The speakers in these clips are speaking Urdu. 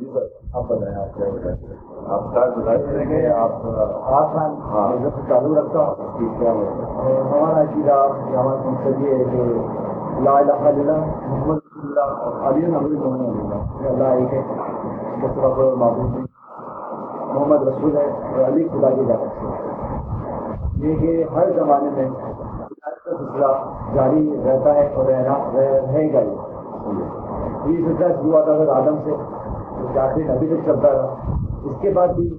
جی سر آپ بتائیں آپ کیا بتائیں؟ آپ اسٹارٹ بتائیں دیں گے آپ آپ ہاں۔ چالو رکھتا کیا بتائیں اور ہمارا عقیدہ ہمارا مقصد یہ ہے کہ لا الہ الا اللہ محمد رسول اللہ علی نبی محمد اللہ۔ ایک ہے معبود محمد رسول ہے اور علی خدا کی جانب سے۔ یہ کہ ہر زمانے میں سلسلہ جاری رہتا ہے اور رہنا رہ- رہے گا یہ یہ سلسلہ شروع ہوا تھا اگر آدم سے۔ جاتے نبی تک چلتا رہا اس کے بعد بھی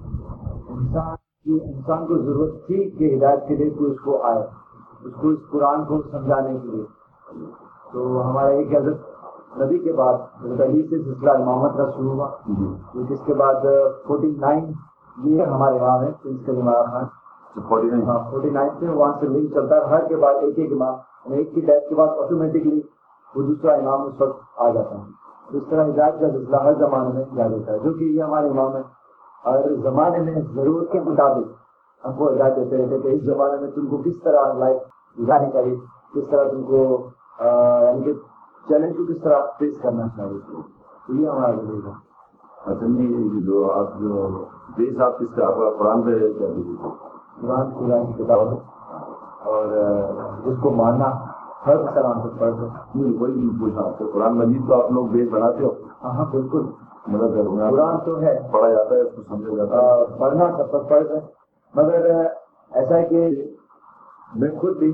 انسان کی انسان کو ضرورت تھی کہ ہدایت کے لیے کوئی اس کو آئے اس کو اس قرآن کو سمجھانے کے لیے۔ تو ہمارا ایک حضرت نبی کے بعد حضرت علی سے سلسلہ امامت کا شروع ہوا۔ پھر جس کے بعد فورٹی نائن یہ ہمارے امام ہے پرنس امام خان۔ فورٹی نائن ہاں سے وہاں سے لنک چلتا ہے۔ ہر کے بعد ایک ایک امام ایک کی ڈیتھ کے بعد آٹومیٹکلی وہ دوسرا امام اس وقت آ جاتا ہے۔ اس طرح ہدایت کا سلسلہ ہر زمانے میں جاری ہوتا ہے جو کہ یہ ہمارے امام ہے ہر زمانے میں ضرورت کے مطابق ہم کو ہدایت دیتے رہتے کہ اس زمانے میں تم کو کس طرح لائف گزارنی چاہیے کس طرح تم کو یعنی کہ چیلنج کو کس طرح فیس کرنا چاہیے۔ تو یہ ہمارا ضرور ہے۔ اچھا نہیں یہ جو آپ جو بیس آپ کس کا آپ کا قرآن پہ کیا قرآن قرآن کی کتاب ہے اور جس کو ماننا۔ ہر کو فرض ہے نہیں وہی میں پوچھا آپ سے قرآن مجید تو آپ لوگ بیس بناتے ہو؟ ہاں ہاں بالکل۔ گھر میں قرآن تو ہے۔ پڑھا جاتا ہے اس کو سمجھا جاتا ہے۔ پڑھنا سب پر فرض ہے۔ مگر ایسا ہے کہ میں خود بھی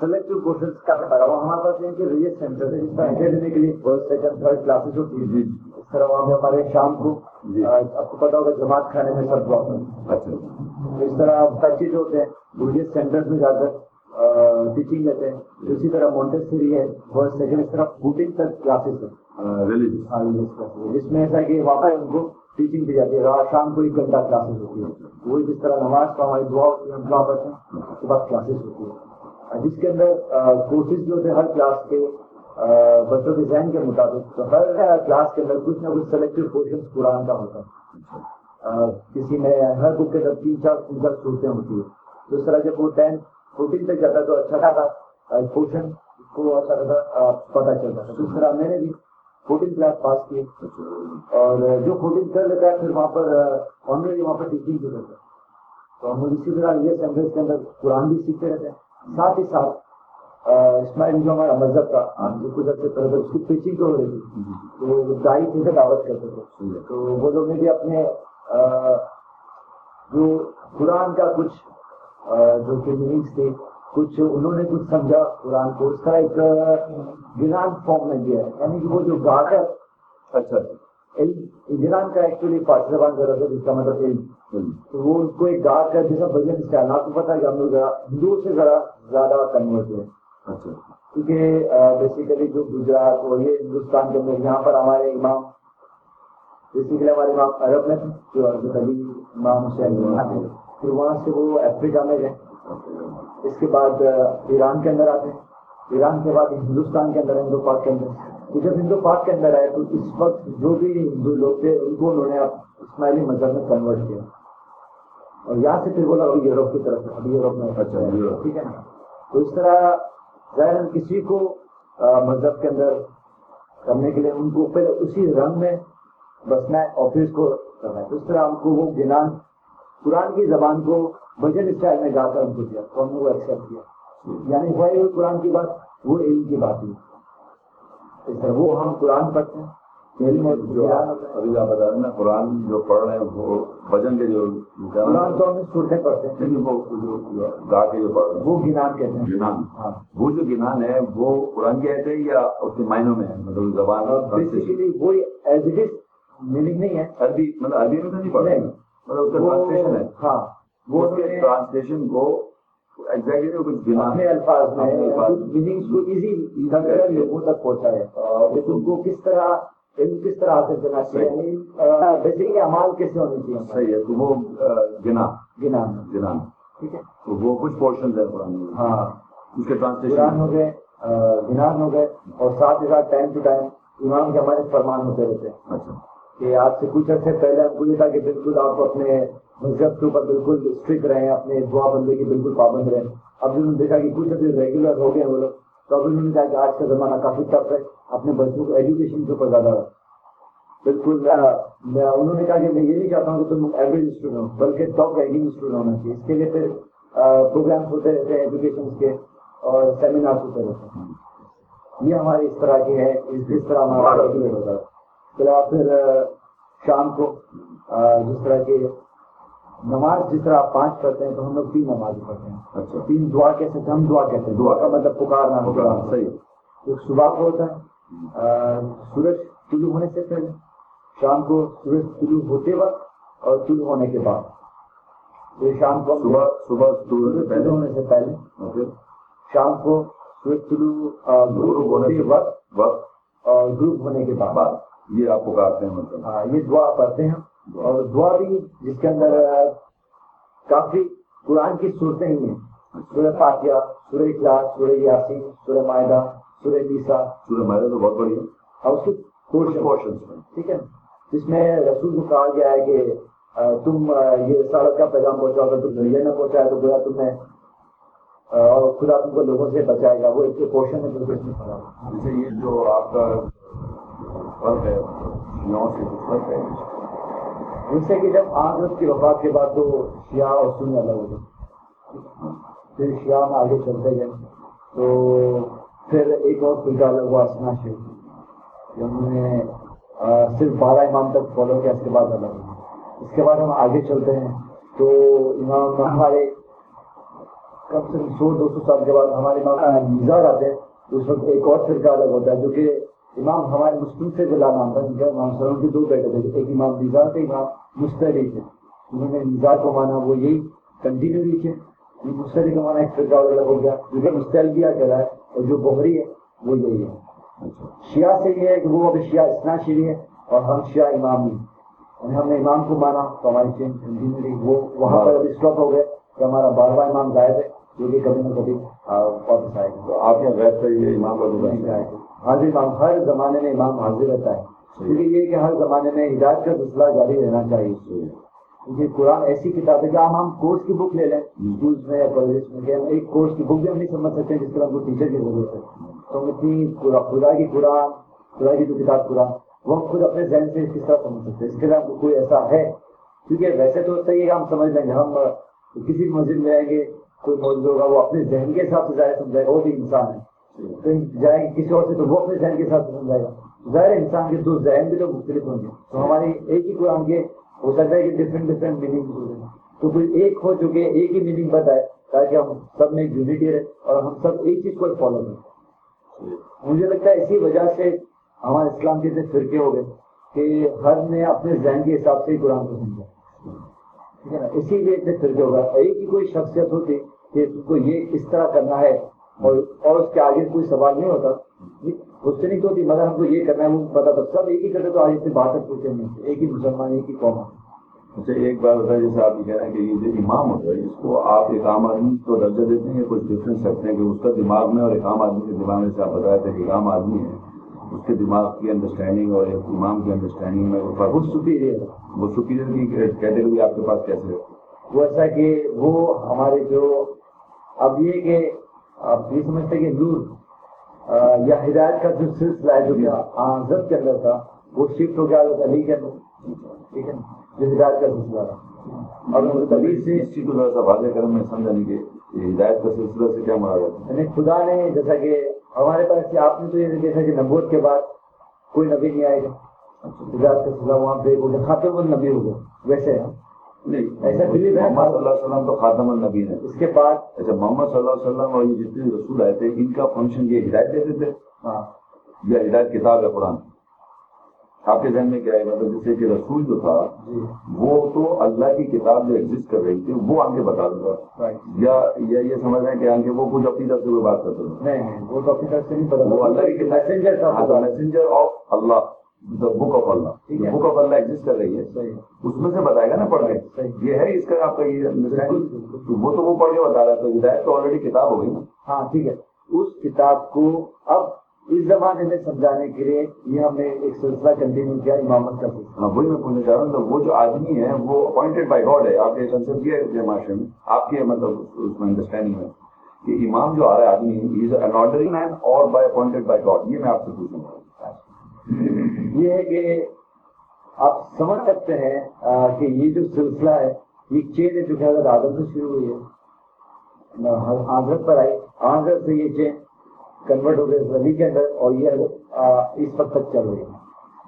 سلیکٹو کورسز کا پڑھا ہوں۔ ہمارے پاس یہ کہ ریس سینٹر ہے جس طرح اکیڈمی کے لیے فرسٹ سیکنڈ تھرڈ کلاسز ہوتی ہے جی۔ اس طرح وہاں پہ ہمارے شام کو جی۔ آپ کو پتا ہوگا جماعت کھانے میں سب بلاک اچھا۔ اس طرح بچے جو ہوتے ہیں۔ ریس سینٹر میں جا کر ٹیچنگ لیتے ہیں۔ اسی طرح مونٹیسری ہے۔ فرسٹ سیکنڈ اس طرح فوٹنگ تک کلاسز ہیں۔ ریلیجس ہاں، جس میں ایسا کہ وہاں پہ ان کو ٹیچنگ دی جاتی ہے۔ رات شام کو ایک گھنٹہ کلاسز ہوتی ہے وہی جس طرح نماز کا ہماری دعا ہوتی ہے ہم دعا پڑھتے ہیں اس کے بعد کلاسز ہوتی ہے جس کے اندر کورسز جو ہوتے ہیں ہر کلاس کے بچوں کے ذہن کے مطابق تو ہر کلاس کے اندر کچھ نہ کچھ سلیکٹڈ پورشن قرآن کا ہوتا ہے۔ کسی میں ہر بک کے اندر تین چار تین چار صورتیں ہوتی ہے تو اس طرح جب وہ ٹین فورٹین تک جاتا تو اچھا خاصا پورشن کو اچھا خاصا آ، پتہ چلتا ہے تو اس طرح میں نے بھی فورٹین کلاس پاس کی۔ اور جو فورٹین کر لیتا ہے پھر وہاں پر آنریڈی وہاں پر ٹیچنگ بھی کرتا ہے تو ہم اسی طرح یہ سینٹرز کے اندر قرآن بھی سیکھتے رہتے ہیں۔ ساتھ ہی ساتھ اسماعیل جو ہمارا مذہب تھا جو کچھ عرصے پہلے اس کی ٹیچنگ تو ہو رہی تھی تو دائی تھے سے دعوت کرتے تھے۔ تو وہ لوگ نے بھی اپنے جو قرآن کا کچھ جو کہ میننگس تھے کچھ انہوں نے کچھ سمجھا قرآن کو اس طرح ایک گران فارم میں دیا ہے۔ یعنی کہ وہ جو گاٹ ہے اچھا۔ گران کا ایکچولی فارسی زبان کا لفظ ہے جس کا مطلب علم۔ تو وہ اس کو ایک گاٹ کا جیسا بجن اسٹائل آپ کو پتا ہے کہ ہم لوگ ذرا ہندوؤں سے ذرا زیادہ کنورٹ ہوئے۔ اچھا۔ کیونکہ بیسیکلی جو گجرات اور یہ ہندوستان کے اندر یہاں پر ہمارے امام بیسیکلی ہمارے امام عرب میں جو علی امام تھے پھر وہاں سے وہ افریقہ میں گئے۔ اس کے بعد ایران کے اندر آتے ہیں۔ ایران کے بعد ہندوستان کے اندر ہندو پاک کے اندر۔ تو جب ہندو پاک کے اندر آئے تو اس وقت جو بھی ہندو لوگ تھے ان کو انہوں نے اسماعیلی مذہب میں کنورٹ کیا۔ اور یہاں سے پھر بولا ابھی یوروپ کی طرف ابھی یوروپ میں اچھا،۔ ٹھیک ہے نا؟ تو اس طرح ظاہر کسی کو مذہب کے اندر کرنے کے لیے ان کو پہلے اسی رنگ میں بسنا ہے اور پھر اس کو کرنا ہے۔ تو اس طرح ہم کو وہ گنان قرآن کی زبان کو بھجن اسٹائل میں گا کر ہم کو دیا تو ہم نے وہ ایکسیپٹ کیا۔ یعنی وہی ہوئی قرآن کی بات وہ علم کی بات ہوئی اس طرح وہ ہم قرآن پڑھتے ہیں۔ علم اور جو گران آپ ہوتا ہے ابھی آپ بتا رہے ہیں نا قرآن جو پڑھ رہے ہیں وہ بجن کے جو قرآن تو ہم پڑھتے ہیں۔ نہیں، وہ جو گا کے جو پڑھ رہے ہیں۔ وہ گنان کہتے ہیں۔ گنان۔ ہاں۔ وہ جو گنان ہے وہ قرآن کے ہے یا اس کے معنوں میں ہے؟ مطلب زبان بیسیکلی وہی ایز اٹ از میننگ نہیں ہے۔ عربی مطلب عربی میں تو نہیں پڑھ رہے نہیں۔ ہاں. وہ ٹرانسلیشن کو الفاظ میں لوگوں تک کو کس طرح علم کس طرح حاصل کرنا چاہیے؟ یعنی کیسے ہونی چاہیے؟ ہمارے؟ صحیح ہے. تو وہ گنا گنان گنان ٹھیک ہے. تو وہ کچھ قرآن میں. ہاں. اس کے قرآن ٹرانسلیشن ہو گئے گنان ہو گئے اور ساتھ ہی ساتھ ٹائم ٹو ٹائم امام کے ہمارے فرمان ہوتے رہتے ہیں. اچھا. کہ آج سے کچھ عرصے پہلے ہم کو یہ تھا کہ بالکل آپ اپنے مذہب کے اوپر بالکل اسٹرکٹ رہیں، اپنے دعا بندے کی بالکل پابند رہیں۔ اب جنہوں نے دیکھا کہ کچھ ابھی ریگولر ہو گئے وہ لوگ، تو اب انہوں نے کہا کہ آج کا زمانہ کافی ٹف ہے، اپنے بچوں کو ایجوکیشن کے اوپر زیادہ۔ بالکل انہوں نے کہا کہ میں یہ نہیں چاہتا ہوں کہ تم ایوریج اسٹوڈنٹ ہو، بلکہ ٹاپ رینکنگ اسٹوڈنٹ ہونا چاہیے۔ اس کے لیے پھر پروگرامس ہوتے رہتے ہیں ایجوکیشن کے اور سیمینارس ہوتے رہتے ہیں۔ یہ ہماری اس طرح کی ہے اس اس طرح ہمارا ریگولر ہوتا ہے۔ علاوہ پھر شام کو جس طرح کے نماز جس طرح آپ پانچ پڑھتے ہیں تو ہم لوگ تین نماز پڑھتے ہیں۔ اچھا۔ تین دعا کیسے ہم دعا کہتے ہیں۔ دعا کا مطلب پکارنا ہوگا صحیح۔ ایک صبح کو ہوتا ہے سورج طلوع ہونے سے پہلے۔ شام کو سورج طلوع ہوتے وقت اور طلوع ہونے کے بعد۔ یہ شام کو صبح صبح طلوع ہونے سے پہلے۔ شام کو سورج طلوع غروب ہونے کے وقت وقت اور غروب ہونے کے بعد۔ یہ آپ پکارتے ہیں مطلب ہاں، یہ دعا پڑھتے ہیں اور دعا بھی جس کے اندر کافی قرآن کی صورتیں ہی ہیں۔ سورہ فاتحہ سورہ اخلاص سورہ یاسین سورہ معاہدہ سورہ نیسا سورج مائدہ تو بہت بڑی ہے۔ اور اس portion- پورشن۔ ٹھیک ہے۔ جس میں رسول کو کہا گیا ہے کہ تم یہ رسالت کا پیغام پہنچاؤ اگر تم یہ نہ پہنچایا تو گویا تم نے آ، اور خدا تم کو لوگوں سے بچائے گا۔ وہ ایک پورشن ہے جو کہ اس میں پڑا ہوا ہے۔ جیسے یہ جو آپ کا فرق ہے شیعوں سے کچھ فرق ہے۔ جس سے کہ جب آخرت کی وفات کے بعد تو شیعہ اور سنی الگ ہو گئے پھر شیعہ میں آگے چلتے گئے۔ تو پھر ایک اور فرقہ الگ ہوا اسنا شیخ انہوں نے صرف بارہ امام تک فالو کیا، اس کے بعد الگ ہوا اس کے بعد ہم آگے چلتے ہیں۔ تو امام ہمارے کم سے کم سو، دو سو سال کے بعد ہمارے امام نظار آتے ہیں۔ اس وقت ایک اور فرقہ الگ ہوتا ہے جو کہ امام ہمارے مسلم سے بلا نام تھا جن کا امام سلم کے دو بیٹے تھے ایک امام نظار تھے امام مستعلی تھے۔ انہوں نے نظار کو مانا وہ یہی کنٹینیو رکھے یہ مستعلی کا مانا ایک فرقہ الگ ہو گیا۔ جو کہ مستعلبیہ کہہ رہا ہے اور جو بحری ہے وہ یہی ہے۔ اچھا۔ شیعہ سے یہ ہے کہ وہ ابھی شیعہ اسنا شیعی ہے اور ہم شیعہ امام ہیں۔ اور ہم نے امام کو مانا تو ہماری چین کنٹینیو رہی وہ وہاں پر ابھی اسٹاپ ہو گئے کہ ہمارا بارہواں امام غائب ہے جو کہ کبھی نہ کبھی تو آپ یہاں غیر سے یہ امام کا ہے۔ حاضر امام ہر زمانے میں امام حاضر رہتا ہے۔ کیونکہ یہ کہ ہر زمانے میں ہدایت کا سلسلہ جاری رہنا چاہیے۔ کیونکہ قرآن ایسی کتاب ہے کہ ہم ہم کورس کی بک لے لیں۔ اسکولس میں یا کالج میں کہ ہم ایک کورس کی بک بھی ہم نہیں سمجھ سکتے جس طرح ہم کو ٹیچر کی ضرورت ہے۔ تو ہم اتنی خدا کی قرآن خدا کی جو کتاب قرآن وہ ہم خود اپنے ذہن سے کس طرح سمجھ سکتے ہیں۔ اس کے لیے ہم کو کوئی ایسا ہے؟ کیونکہ ویسے تو صحیح ہے ہم سمجھ لیں گے۔ ہم کسی بھی مسجد میں جائیں گے۔ کوئی موجود ہوگا وہ اپنے ذہن کے حساب سے ظاہر سمجھائے گا، وہ بھی انسان ہے۔ کہیں جائیں کسی اور سے تو وہ اپنے ذہن کے ساتھ سمجھائے گا۔ ظاہر انسان کے دو ذہن بھی تو مختلف ہوں گے۔ تو ہماری ایک ہی قرآن کے، ہو سکتا ہے کہ ڈفرینٹ ڈفرینٹ میننگ ہو تو کوئی ایک ہو جو کہ ایک ہی میننگ بتائے تاکہ ہم سب میں یونٹی رہے اور ہم سب ایک چیز کو فالو کریں۔ مجھے لگتا ہے اسی وجہ سے ہمارے اسلام کے اتنے فرقے ہو گئے کہ ہر نے اپنے ذہن کے حساب سے ہی قرآن کو سمجھا۔ ٹھیک ہے نا؟ اسی لیے اتنے فرقے ہو گئے۔ ایک ہی کوئی شخصیت ہوتی کہ تم کو یہ اس طرح کرنا ہے اور اور اس کے آگے کوئی سوال نہیں ہوتا۔ اس سے نہیں ہوتی مگر ہم کو یہ کرنا ہے وہ پتا تھا سب ایک ہی کرتے تو آگے سے بات تک پوچھے نہیں ایک ہی مسلمان ایک ہی قوم۔ اچھا ایک بات بتائیں جیسے آپ یہ کہہ رہے ہیں کہ یہ جو امام ہوتا ہے اس کو آپ ایک عام آدمی کو درجہ دیتے ہیں یا کچھ ڈفرینس رکھتے ہیں کہ اس کا دماغ میں اور ایک عام آدمی کے دماغ میں سے آپ بتایا تھے کہ ایک عام آدمی ہے اس کے دماغ کی انڈرسٹینڈنگ اور ایک امام کی انڈرسٹینڈنگ میں وہ فرق وہ سپیریئر وہ سپیریئر کی کیٹیگری آپ کے پاس کیسے ہے؟ وہ ایسا کہ وہ ہمارے جو اب یہ کہ آپ یہ سمجھتے کہ نور یا ہدایت کا جو سلسلہ ہے جو حضرت کے اندر تھا وہ شفٹ ہو گیا حضرت علی کے اندر ٹھیک ہے جو ہدایت کا سلسلہ تھا۔ اور حضرت علی سے اس چیز کو ذرا سا واضح کریں میں سمجھا نہیں کہ ہدایت کا سلسلہ سے کیا مراد ہے۔ یعنی خدا نے جیسا کہ ہمارے پاس آپ نے تو یہ دیکھا کہ نبوت کے بعد کوئی نبی نہیں آئے گا۔ ہدایت کا سلسلہ وہاں پہ ہو گیا خاتم النبی ہو گیا ویسے نہیں ایسا believe ہے؟ محمد صلی اللہ علیہ وسلم تو خاتم النبی ہے اس کے بعد اچھا محمد صلی اللہ علیہ وسلم اور یہ جتنے رسول آئے تھے ان کا فنکشن یہ ہدایت دیتے تھے؟ ہاں۔ یا ہدایت کتاب ہے قرآن؟ آپ کے ذہن میں کیا ہے؟ مطلب جیسے کہ رسول جو تھا جی۔ وہ تو اللہ کی کتاب جو ایگزسٹ کر رہی تھی وہ آگے بتا دوں گا۔ یا یہ سمجھ رہے ہیں کہ آگے وہ کچھ اپنی طرف سے کوئی بات ہیں نہیں وہ تو اپنی طرف سے نہیں پتا۔ وہ اللہ کی میسنجر تھا messenger of Allah the book of Allah ہے۔ بک آف اللہ ایگزسٹ کر رہی ہے اس میں سے بتائے گا نا پڑھ کے۔ یہ ہے اس کا آپ کا یہ وہ تو وہ پڑھ کے بتا رہا ہے تو ہدایت تو آلریڈی کتاب ہو گئی نا ہاں ٹھیک ہے۔ اس کتاب کو اب اس زمانے میں سمجھانے کے لیے یہ ہم نے ایک سلسلہ کنٹینیو کیا امامت کا سلسلہ۔ ہاں وہی میں پوچھنا چاہ رہا ہوں تو وہ جو آدمی ہے وہ اپوائنٹڈ بائی گاڈ ہے۔ آپ کے کنسپٹ یہ ہے معاشرے میں۔ آپ کے مطلب اس میں انڈرسٹینڈنگ میں کہ امام جو آ رہا ہے آدمی از این آرڈرنگ مین اور بائی اپوائنٹڈ بائی گاڈ یہ میں آپ سے پوچھوں گا یہ ہے کہ آپ سمجھ سکتے ہیں کہ یہ جو سلسلہ ہے یہ چین ہے جو کہ حضرت آدم سے شروع ہوئی ہے۔ حضرت پر آئی۔ حضرت سے یہ چین کنورٹ ہو گئے نبی کے اندر اور یہ اس وقت تک چل رہی ہے۔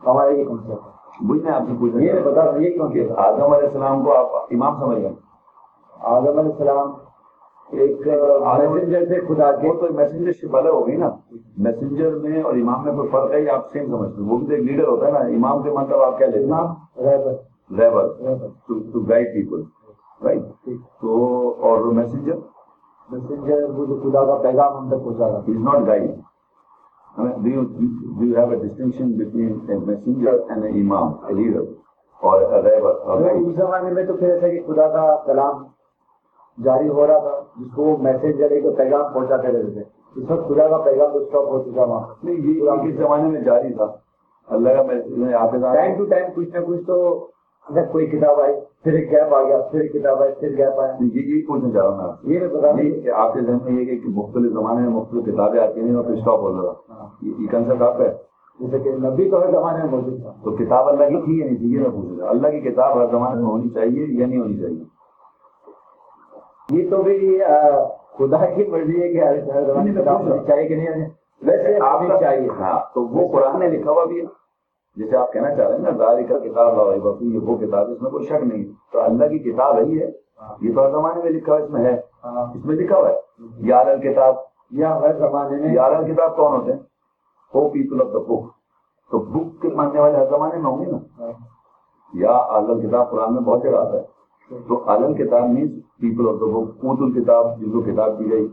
ہمارا یہ کنسپٹ ہے۔ میں آپ سے پوچھ یہ بتا یہ کون کہ آدم علیہ السلام کو آپ امام سمجھ گئے؟ آدم علیہ السلام ایک میسنجر سے خدا کے تو میسنجر شپ الگ ہو گئی نا۔ میسنجر میں اور امام میں کوئی فرق ہے آپ سیم سمجھتے ہیں؟ وہ بھی تو ایک لیڈر ہوتا ہے نا۔ امام کے مطلب آپ کیا لیتے ہیں؟ ریبر ٹو گائڈ پیپل رائٹ تو اور میسنجر میسنجر وہ جو خدا کا پیغام ہم تک پہنچا رہا. I mean, do you, do you have a distinction between a messenger and an imam, a leader, or a rabbi? اس زمانے میں تو پھر ایسا کہ خدا کا کلام جاری ہو رہا تھا جس کو میسنجر ایک پیغام پہنچاتے رہتے تھے۔ اس وقت خدا کا پیغام تو اسٹاپ ہو چکا وہاں۔ نہیں یہ زمانے میں جاری تھا۔ اللہ کا آپ کے ٹائم ٹو ٹائم کچھ نہ کچھ تو اگر کوئی کتاب آئی پھر ایک گیپ آ گیا پھر ایک کتاب آئی پھر گیپ آیا۔ یہ پوچھنا چاہ رہا ہوں۔ یہ بتا کہ آپ کے ذہن میں یہ کہ مختلف زمانے میں مختلف کتابیں آتی ہیں اور پھر اسٹاپ ہو رہا یہ کنسپٹ آپ کا ہے۔ جیسے کہ نبی تو ہر زمانے میں موجود تھا۔ تو کتاب اللہ کی تھی یا نہیں تھی؟ یہ میں پوچھ رہا اللہ کی کتاب ہر زمانے میں ہونی چاہیے یا نہیں ہونی چاہیے؟ یہ تو بھی خدا کی مرضی ہے کہ ہر زمانے میں کتاب چاہیے کہ نہیں ہونی ویسے آپ ہونی کا چاہیے۔ ہاں تو وہ قرآن نے لکھا ہوا بھی ہے۔ جیسے آپ کہنا چاہ رہے ہیں نا کا کتاب لاؤ باقی یہ وہ کتاب اس میں کوئی شک نہیں۔ تو اللہ کی کتاب ہے ہی ہے۔ یہ تو ہر زمانے میں لکھا ہوا اس میں ہے۔ ہاں، اس میں لکھا ہوا ہے۔ یار الکتاب یا ہر زمانے میں۔ یار الکتاب کون ہوتے ہیں؟ ہو پیپل آف دا بک تو بک کے ماننے والے ہر زمانے میں ہوں گے نا۔ ہاں، یا اعلی کتاب قرآن میں بہت جگہ آتا ہے۔ تو اعلی کتاب means people of the book اوت الکتاب جن کو کتاب دی گئی.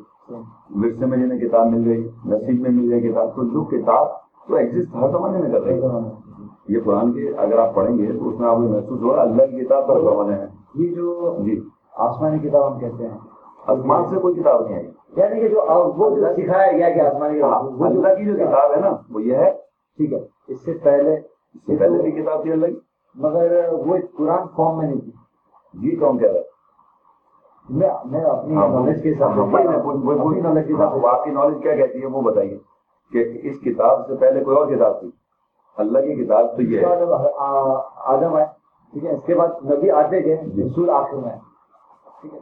ورثے میں جنہیں کتاب مل گئی نصیب میں مل گئی کتاب. تو جو کتاب تو ایگزسٹ ہر زمانے میں کر رہی ہے. یہ قرآن کے اگر آپ پڑھیں گے تو اس میں آپ کو محسوس ہوگا اللہ کی کتاب پر زمانے میں یہ جو جی آسمانی کتاب ہم کہتے ہیں. آسمان سے کوئی کتاب نہیں آئی. یعنی کہ جو وہ جو سکھایا گیا کہ آسمانی ہاں، کتاب جو- اللہ کی جو کتاب ہے نا وہ یہ ہے. ٹھیک ہے اس سے پہلے اس سے پہلے بھی کتاب تھی اللہ کی؟ مگر وہ قرآن فارم میں نہیں تھی. یہ کون کہہ رہا ہے؟ میں میں اپنی نالج کے حساب ہاں، پوچھ- وہی- اپنی نالج کے حساب آپ کی نالج کیا کہتی ہے وہ بتائیے کہ اس کتاب سے پہلے کوئی اور کتاب تھی؟ اللہ کی کتاب تو یہ ہے۔ سے آدم ہے ٹھیک ہے اس کے بعد نبی آتے گئے جی۔ رسول آخر میں ٹھیک ہے۔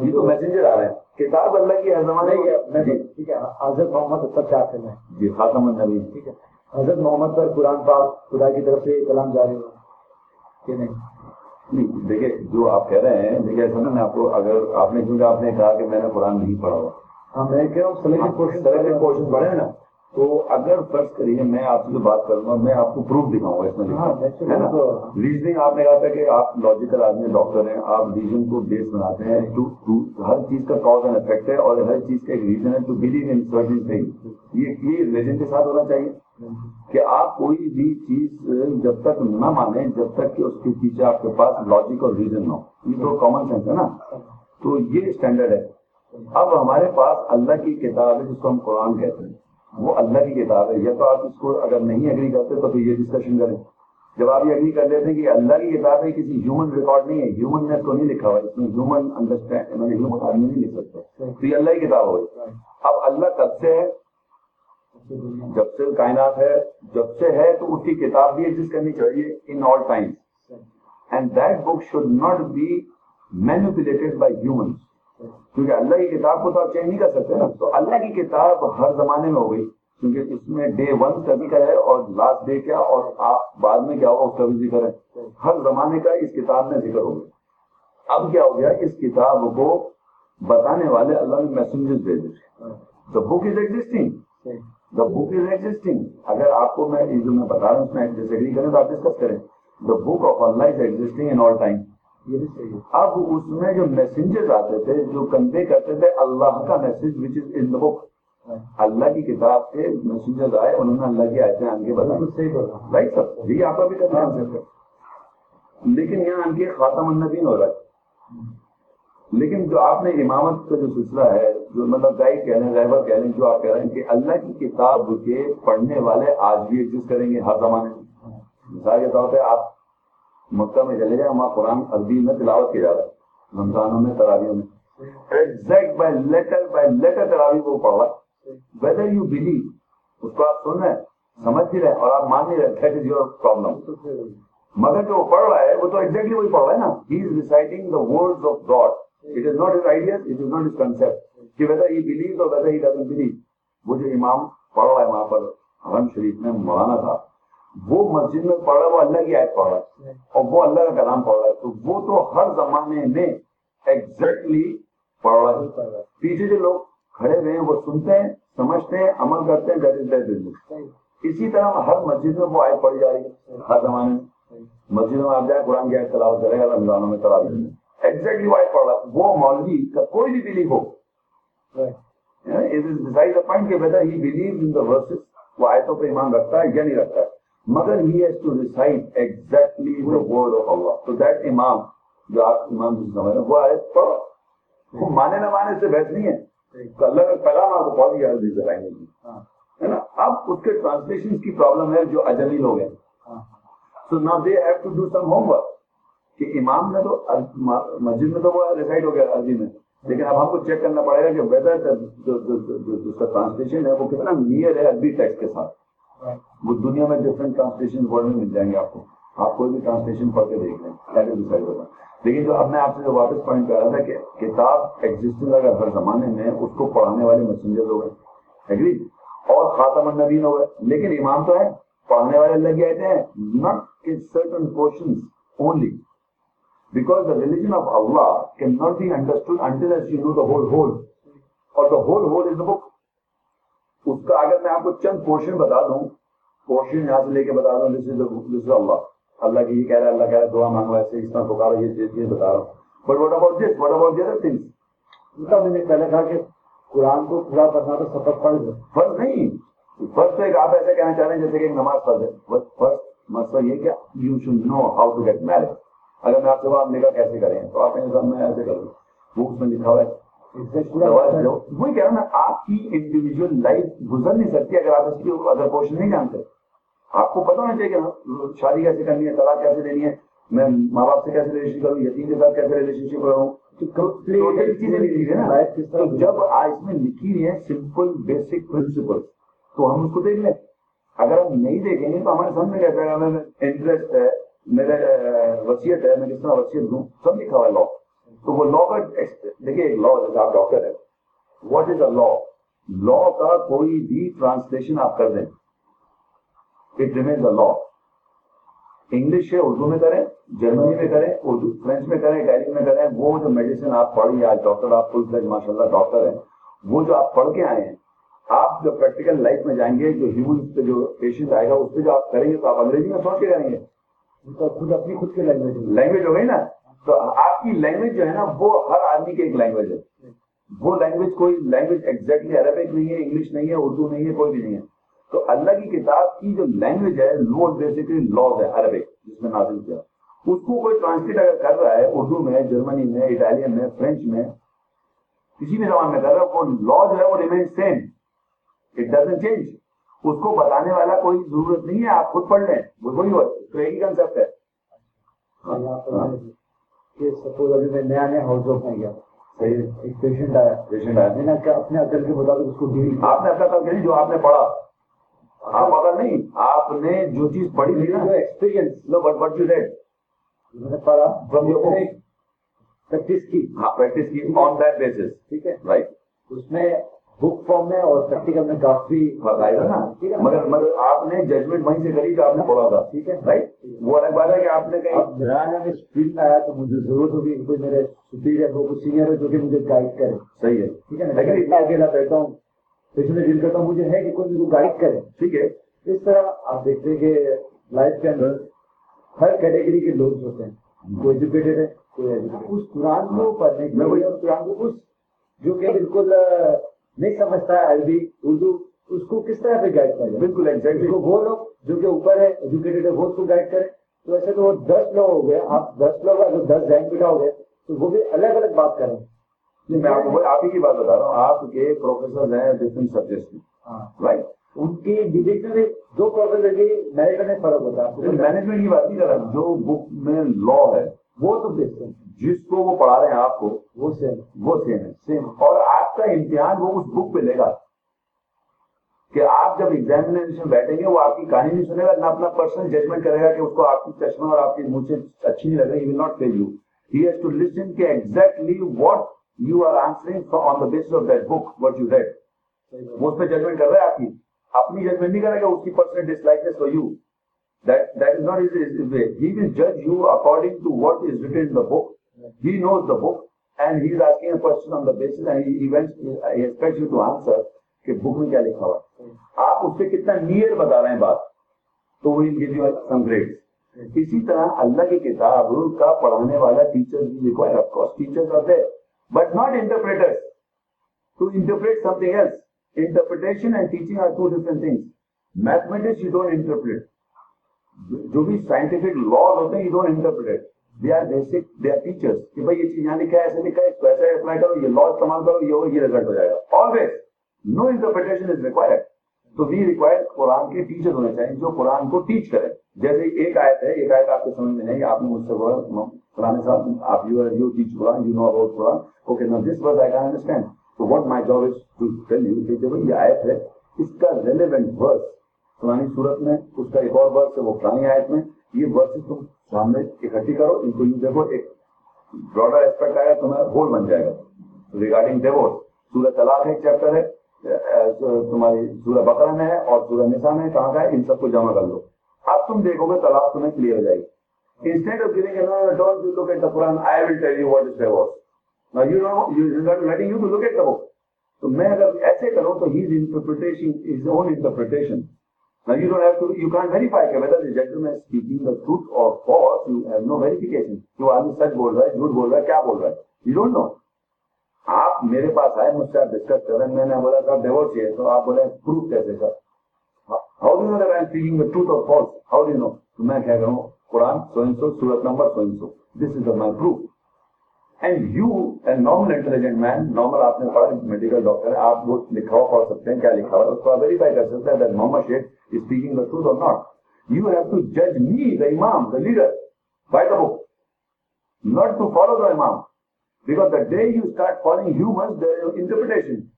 یہ تو میسنجر آ رہے ہیں کتاب اللہ کی زمانے ہے، جی۔ ٹھیک ہے حضرت محمد سب سے آخر میں۔ جی خاتم النبی۔ ٹھیک ہے۔ حضرت محمد پر قرآن پاک خدا کی طرف سے کلام جاری ہوا کہ نہیں؟ نہیں دیکھیے جو آپ کہہ رہے ہیں دیکھیے ایسا نا میں آپ کو اگر آپ نے کیونکہ آپ نے کہا کہ میں نے قرآن نہیں پڑھا ہوا۔ ہاں میں کہہ رہا ہوں سلیکٹ سلیکٹڈ پورشن پڑھے ہیں۔ نا۔ تو اگر فرض کریے میں آپ سے جو بات کروں گا میں آپ کو پروف دکھاؤں گا اس میں ہاں، ریزننگ آپ نے کہا تھا کہ آپ لاجیکل آدمی ڈاکٹر ہیں آپ ریزن کو بیس بناتے ہیں ہر چیز کا کاز اینڈ افیکٹ ہے اور ہر چیز کا ایک ریزن ہے to believe in certain thing یہ یہ ریلیجن کے ساتھ ہونا چاہیے۔ کہ آپ کوئی بھی چیز جب تک نہ مانیں، جب تک کہ اس کے پیچھے آپ کے پاس لاجک اور ریزن نہ ہو۔ یہ تو کامن سینس ہے نا؟ تو یہ اسٹینڈرڈ ہے۔ اب ہمارے پاس اللہ کی کتاب ہے، جس کو ہم قرآن کہتے ہیں۔ وہ اللہ کی کتاب ہے۔ یا تو آپ اس کو اگر نہیں اگری کرتے تو پھر یہ ڈسکشن کریں۔ جب آپ یہ اگری کر لیتے ہیں کہ اللہ کی کتاب ہے، کسی ہیومن ریکارڈ نہیں ہے۔ ہیومن نے تو نہیں لکھا ہوا اس میں ہیومن انڈرسٹینڈ میں نہیں لکھ سکتا۔ تو یہ اللہ کی کتاب ہوگی اب اللہ کب سے ہے؟ جب سے کائنات ہے، جب سے ہے تو اس کی کتاب بھی ایگزٹ کرنی چاہیے in all time and that book should not be manipulated by humans کیونکہ اللہ کی کتاب کو تو آپ چینج نہیں کر سکتے نا۔ تو اللہ کی کتاب ہر زمانے میں ہو گئی، کیونکہ اس میں ڈے ون کبھی کا ہے اور لاسٹ ڈے کیا اور آپ بعد میں کیا ہوگا اس کا بھی ذکر ہے۔ ہر زمانے کا اس کتاب میں ذکر ہو گیا۔ اب کیا ہو گیا؟ اس کتاب کو بتانے والے اللہ نے میسنجر بھیجے۔ دا بک is existing the book is existing اگر آپ کو میں جو میں بتا رہا ہوں اس میں ڈس ایگری کریں تو آپ ڈسکس کریں. The book of Allah is existing in all time اب اس میں جو میسنجر آتے تھے جو کنوے کرتے تھے اللہ کا میسج وچ از ان بک اللہ کی کتاب سے میسنجر آئے انہوں نے اللہ کی آیتیں آن کے بتائی۔ رائٹ سر آپ کا بھی کرنا ہے۔ لیکن یہاں آن کے خاتم النبین ہو رہا ہے۔ لیکن جو آپ نے امامت کا جو سلسلہ ہے، جو مطلب گائڈ کہہ رہے ہیں رہبر کہہ رہے ہیں، جو آپ کہہ رہے ہیں کہ اللہ کی کتاب کے پڑھنے والے آج بھی ایگزٹ کریں گے ہر زمانے میں۔ مثال کے طور پہ آپ مکہ میں چلے جائیں، وہاں قرآن عربی میں تلاوت کیا جا رہا ہے، رمضانوں میں تراویوں میں۔ Exact by letter by letter تراوی وہ پڑھا ویدر یو بلیو اس کو آپ سن رہے ہیں، سمجھ بھی رہے ہیں اور آپ مان نہیں رہے دیٹ از یور پرابلم مگر جو وہ پڑھ رہا ہے، وہ تو ایگزیکٹلی وہی پڑھ رہا ہے نا۔ He is reciting the word of God it is not his ideas it is not his concept کہ whether he believe or whether he doesn't believe وہ جو امام پڑھ رہا ہے وہاں پر حرم شریف میں مولانا تھا وہ مسجد میں پڑھ رہا ہے وہ اللہ کی آیت پڑھ رہا ہے اور وہ اللہ کا کلام پڑھ رہا ہے تو وہ تو ہر زمانے میں ایگزیکٹلی پڑھ رہا ہے پیچھے جو لوگ کھڑے ہوئے ہیں وہ سنتے ہیں سمجھتے ہیں عمل کرتے ہیں دیٹ از دیٹ بزنس اسی طرح ہر مسجد میں وہ آیت پڑھی جا رہی ہے ہر زمانے میں مسجد میں آپ جائیں قرآن کی آیت تلاوت کرے گا رمضانوں میں تلاوت ایگزیکٹلی وہ آیت پڑھ رہا وہ مولوی کا کوئی بھی بلیف ہو. پوائنٹ کہ whether he believe in the verses وہ آیتوں پہ ایمان رکھتا ہے یا نہیں رکھتا ہے. مگر he has to recite exactly the word of Allah تو دیٹ امام جو آپ امام جس سمجھ وہ آیت پڑھو. وہ مانے نہ مانے سے بحث نہیں ہے اللہ کا پیغام آپ کو بہت ہی لینگویج ہے نا؟ اب اس کے ٹرانسلیشن کی پرابلم ہے جو اجمی لوگ ہیں سو نا they have to do some homework کہ امام نے تو مسجد میں تو وہ ریسائڈ ہو گیا عربی میں۔ لیکن اب ہم کو چیک کرنا پڑے گا کہ ویدر اس کا ٹرانسلیشن ہے وہ کتنا نیئر ہے عربی ٹیکسٹ کے ساتھ۔ وہ دنیا میں ڈفرینٹ ٹرانسلیشن ورلڈ میں مل جائیں گے آپ کو۔ آپ کوئی بھی ٹرانسلیشن پڑھ کے دیکھ لیں۔ کیسے ڈیسائڈ ہوگا لیکن جو اب میں آپ سے جو واپس پوائنٹ کر رہا تھا کہ کتاب ایگزٹنگ اگر ہر زمانے میں اس کو پڑھانے والے مسنجر ہو گئے۔ ایگری اور خاتم النبین ہو گئے۔ لیکن امام تو ہے پڑھنے والے اللہ کی آئے ہیں۔ Not certain portion only the religion of Allah can not be understood until as you know the whole whole اور the whole whole is the بک اس کا اگر میں آپ کو چند پورشن بتا دوں پورشن یہاں سے لے کے بتا دوں دس از اللہ اللہ کی یہ کہہ رہا ہے اللہ کہہ رہا ہے دعا مانگو ایسے اس طرح پکارو یہ چیز یہ بتا رہا ہوں but what about this what about the other things میں نے پہلے کہا کہ قرآن کو پورا کرنا تو سفر فرض ہے فرض نہیں فرض تو ایک آپ ایسے کہنا چاہ رہے ہیں جیسے کہ ایک نماز فرض ہے فرض مسئلہ یہ کہ you should know how to get married اگر میں آپ سے آپ نکاح کیسے کریں؟ تو آپ نے میں ایسے کروں اس میں لکھا ہوا ہے۔ وہی کہہ رہا نا آپ کی انڈیویجل لائف گزر نہیں سکتی اگر آپ اس کی ادر پورشن نہیں جانتے۔ آپ کو پتا ہونا چاہیے کہ شادی کیسے کرنی ہے طلاق کیسے دینی ہے میں ماں باپ سے کیسے ریلیشن کروں یتیم کے ساتھ کیسے ریلیشن شپ کروں جب اس میں لکھی ہوئی ہے سمپل بیسک پرنسپل تو ہم اس کو دیکھ لیں۔ اگر ہم نہیں دیکھیں گے تو ہمارے سامنے کیسے انٹرسٹ ہے۔ میرے وسیعت ہے، میں کس طرح وسیعت دوں سب لکھا ہوا ہے لا تو وہ لا کا دیکھیے، ایک لا جیسے آپ ڈاکٹر ہے واٹ از اے لا لا کا کوئی بھی ٹرانسلیشن آپ کر دیں۔ It remains a law English ہے اردو میں کریں جرمنی میں کریں، اردو فرینچ میں کریں اٹیلین میں کریں، وہ جو میڈیسن آپ پڑھی آج ڈاکٹر آپ فل فلیج ماشاء اللہ ڈاکٹر ہیں، وہ جو آپ پڑھ کے آئے ہیں، آپ جو پریکٹیکل لائف میں جائیں گے، جو ہیومن پہ جو پیشنٹ آئے گا، اس پہ جو آپ کریں گے، تو آپ انگریزی میں سوچ کے کریں گے۔ خود اپنی خود کی لینگویج لینگویج ہو گئی نا؟ تو آپ کی لینگویج جو ہے نا، وہ ہر آدمی کی ایک لینگویج ہے۔ وہ لینگویج کوئی لینگویج ایگزیکٹلی عربک نہیں ہے انگلش نہیں ہے اردو نہیں ہے، کوئی بھی نہیں ہے۔ تو اللہ کی کتاب کی جو لینگویج ہے وہ بیسکلی لاز ہے عربک جس میں نازل کیا۔ اس کو کوئی ٹرانسلیٹ اگر کر رہا ہے اردو میں جرمنی میں اٹالین میں فرینچ میں، کسی بھی زبان میں کر رہا ہے، وہ لا جو ہے وہ remain same it doesn't change اس کو بتانے والا کوئی ضرورت نہیں ہے آپ خود پڑھ لیں۔ وہ وہی تو ایک ہی کنسپٹ ہے سپوز ابھی میں نیا نیا ہاؤس آف میں گیا ایک پیشنٹ آیا۔ پیشنٹ آیا۔ میں نے اپنے عقل کے مطابق اس کو ڈیل آپ نے اپنا کل جو آپ نے پڑھا۔ آپ اگر نہیں آپ نے جو چیز پڑھی تھی نا۔ Experience love but but you read میں نے پڑھا فرام یور پریکٹس کی۔ ہاں پریکٹس کی آن دیٹ بیسس ٹھیک ہے۔ رائٹ اس میں بک فارم میں اور پریکٹیکل میں کافی بتایا نا۔ مگر مگر آپ نے ججمنٹ وہیں سے کری جو آپ نے پڑھا تھا۔ ٹھیک ہے۔ رائٹ وہ الگ بات ہے کہ آپ نے کہیں میرا میں اسپیڈ میں آیا تو مجھے ضرورت ہوگی کوئی میرے سپیریئر ہو کوئی سینئر ہو جو کہ مجھے گائڈ کرے۔ صحیح ہے۔ ٹھیک ہے نا۔ لیکن اتنا اکیلا بیٹھا ہوں۔ پیشنٹ ڈیل کرتا ہوں مجھے ہے کہ کوئی مجھے گائڈ کرے۔ ٹھیک ہے۔ اس طرح آپ دیکھتے ہیں کہ لائف کے اندر ہر کیٹیگری کے لوگ ہوتے ہیں۔ کوئی ایجوکیٹڈ ہے کوئی ایجوکیٹڈ اس قرآن کو پڑھنے کے لیے اور قرآن کو اس جو کہ بالکل نہیں سمجھتا عربی اردو اس کو کس طرح پہ گائڈ کرے؟ بالکل ایگزیکٹلی وہ لوگ جو کہ اوپر ہے ایجوکیٹڈ ہے وہ اس کو گائڈ کرے۔ تو ایسے تو وہ دس لوگ ہو گئے آپ دس لوگ اگر دس ذہن بٹھا ہو گئے تو وہ بھی الگ الگ بات کریں۔ میں آپ کو آپ ہی کی بات بتا رہا ہوں۔ آپ کے پروفیسر ہیں ڈفرنٹ سبجیکٹس میں۔ رائٹ ان کی ڈیجیٹ میں دو پروفیسر کی میرٹ میں فرق ہوتا ہے۔ مینجمنٹ کی بات نہیں کر رہا جو بک میں لا ہے وہ تو ہیں جس کو وہ پڑھا رہے ہیں آپ کو وہ سیم وہ سیم ہے۔ سیم اور آپ کا امتحان وہ اس بک پہ لے گا کہ آپ جب ایگزامینیشن بیٹھیں گے وہ آپ کی کہانی نہیں سنے گا نہ اپنا پرسنل ججمنٹ کرے گا کہ اس کو آپ کی چشمہ اور آپ کی منہ سے اچھی نہیں لگے will not feel you he has to listen کہ exactly what you are answering on the base of that book what you read وہ اس پہ ججمنٹ کر رہا ہے آپ کی۔ اپنی ججمنٹ نہیں کرے گا اس کی personal dislikeness for you that that is not his, his way. He will judge you according to what is written in the book. He knows the book. And he is asking a question on the basis and he, he, wants, he expects you to answer کہ بک میں کیا لکھا ہوا آپ اس سے کتنا نیئر بتا رہے ہیں بات تو وہ گیو یو سم گریڈ اسی طرح اللہ کی کتاب کا پڑھانے والا ٹیچر بھی require of course teacher are there but not interpreter to interpret something else interpretation and teaching are two different things mathematics you don't interpret جو بھی سائنٹیفک لاز ہوتے ہیں you don't interpret they are basic they are teachers کہ بھائی یہ چیز یہاں لکھا ہے ایسے لکھا ہے اس کو ایسے اپلائی کرو یہ لا استعمال کرو یہ ہو یہ رزلٹ ہو جائے گا always no interpretation is required تو وی ریکوائر قرآن کے ٹیچر ہونے چاہیے جو قرآن کو ٹیچ کرے جیسے ایک آیت ہے ایک آیت آپ کے سمجھ میں نہیں آپ نے مجھ سے بولا قرآن صاحب آپ you you teach Quran you know about Quran okay no this was I can understand تو what my job is to tell you کہ جب یہ آیت ہے اس کا ریلیونٹ ورس پرانی صورت میں اس کا ایک اور ورس ہے وہ پرانی آیت میں یہ ورس تم سامنے اکٹھی کرو ان کو یوں دیکھو ایک براڈر ایسپیکٹ آئے تمہیں ہول بن جائے گا ریگارڈنگ ڈیوورس سورہ طلاق ایک چیپٹر ہے تمہاری سورہ بکرا میں ہے اور سورہ نسا میں کہاں کا ہے ان سب کو جمع کر لو اب تم دیکھو گے طلاق تمہیں کلیئر ہو جائے گی Instead of giving a no, no, don't you look at the Quran, I will tell you what is divorce. Now you know, you, he's not letting you to look at the تو میں اگر ایسے کروں تو his interpretation, his own interpretation. Now you don't have to, you can't verify whether the gentleman is speaking the truth or false, you have no verification. کہ وہ آدمی سچ بول رہا ہے جھوٹ بول رہا ہے کیا بول رہا ہے؟ You don't know. آپ میرے پاس آئے مجھ سے آپ ڈسکس کر رہے ہیں میں نے بولا صاحب ڈیوورس ہے تو آپ بولے پروف کیسے sir how do know that I am speaking the truth اور فالس ہاؤ ڈو نو میں کہہ رہا ہوں قرآن سو ان سو سورت number so and so this is the my proof and you and normal intelligent man normal آپ نے پڑھا میڈیکل ڈاکٹر ہے آپ وہ لکھا ہوا پڑھ سکتے ہیں کیا لکھا ہوا اس کو ویریفائی کر سکتے ہیں that Muhammad Sheikh is speaking the truth اور ناٹ یو ہیو ٹو جج می دا امام the leader by the book not to follow the امام Because the day you start following humans, their interpretation.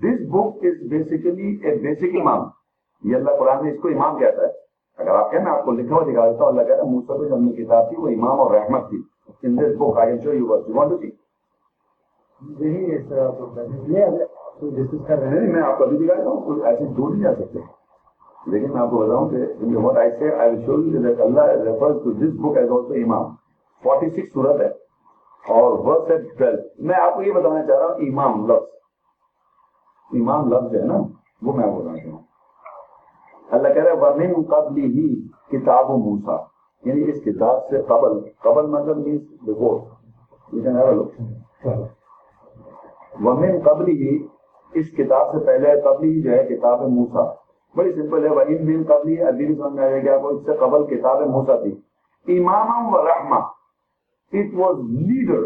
This book is basically a basic imam. یہ اللہ قرآن نے اس کو امام کہتا ہے اگر آپ کہیں میں آپ کو لکھا ہوا دکھا دیتا ہوں اللہ کہتا ہے موسیٰ کو جو ہم نے کتاب تھی وہ امام اور رحمت تھی in this book I can show you what you want to see یہی اس طرح نہیں میں آپ کو ابھی دکھاتا ہوں ایسے دور نہیں جا سکتے لیکن میں آپ کو بتاؤں کہ what I say I will show you that Allah refers to this book as also imam. 46 صورت ہے اور ورس ہے ٹویلو میں آپ کو یہ بتانا چاہ رہا ہوں امام لفظ امام لفظ ہے نا وہ میں بولنا چاہوں اللہ کہہ رہا ہے ومن قبل ہی کتاب و موسا یعنی اس کتاب سے قبل قبل مطلب means before you can have look ومن قبل ہی اس کتاب سے پہلے قبل ہی جو ہے کتاب موسا بڑی سمپل ہے۔ وہی من قبل ہی ابھی بھی سمجھ میں آ جائے گا آپ کو اس سے قبل کتاب موسا تھی۔ امام و رحمہ it was leader,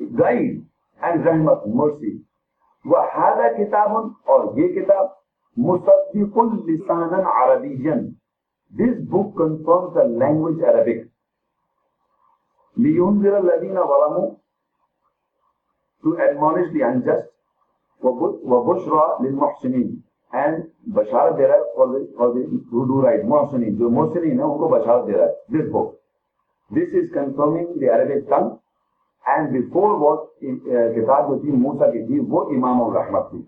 guide and rahmat, mercy. وهذا كتاب اور یہ کتاب مصدق لسانا عربيا۔ This book confirms the language Arabic. لينذر الذين ظلموا to admonish the unjust. وبشرى للمحسنين and بشارت دے رہا ہے for the, for the who do right. محسنین. جو محسنین ہیں ان کو بشارت دے رہا ہے. This book. This is confirming the Arabic tongue. And before what uh, کتاب جو تھی موسیٰ کی تھی وہ امام الرحمت تھی.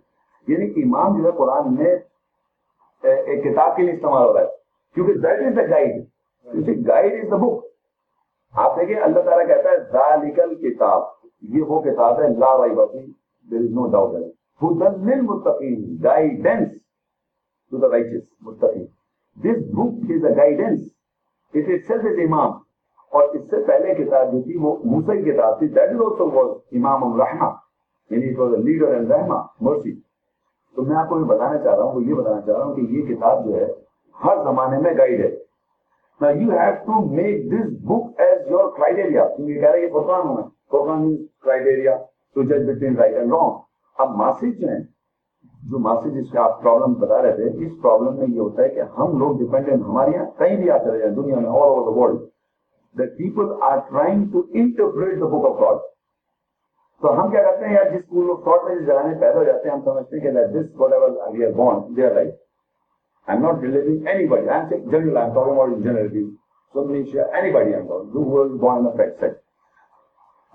یعنی امام جو ہے قرآن میں uh, ایک کتاب کے لیے استعمال ہو رہا ہے. کیونکہ that is the guide guide is the book آپ دیکھیں، اللہ تعالیٰ کہتا ہے ذالکل کتاب یہ وہ کتاب ہے، لا رائی باتی دیر از نو ڈاؤٹ ہدن للمتقین گائیڈنس ٹو دا رائچس متقین. This book is a guidance it is self is امام اور اس سے پہلے کتاب جو تھی، وہ کی کتاب تھی. دیٹ از آلسو واز امام الرحمہ یعنی it was a leader and رحمہ مرسی تو میں آپ کو یہ بتانا چاہ رہا ہوں یہ بتانا چاہ رہا ہوں کہ یہ کتاب جو ہے ہر زمانے میں گائیڈ ہے Now you have to make this book as your criteria. کیونکہ کہہ رہے ہیں یہ قرآن ہوں قرآن means criteria to judge between right and wrong. اب ماسج جو ہیں جو ماسج اس کا آپ پرابلم بتا رہے تھے، اس پرابلم میں یہ ہوتا ہے کہ ہم لوگ ڈیپینڈنٹ ہمارے یہاں کہیں بھی آپ چلے جائیں، دنیا میں all over the world that people are trying to interpret the book of God. تو ہم کیا کرتے ہیں یار، جس اسکول آف تھاٹ میں جس جگہ میں پیدا ہو جاتے ہیں، ہم سمجھتے ہیں کہ this whatever we are born they are right I'm not relating anybody. I'm general, I'm talking about in generality. So anybody I'm talking, who was born in a pet set.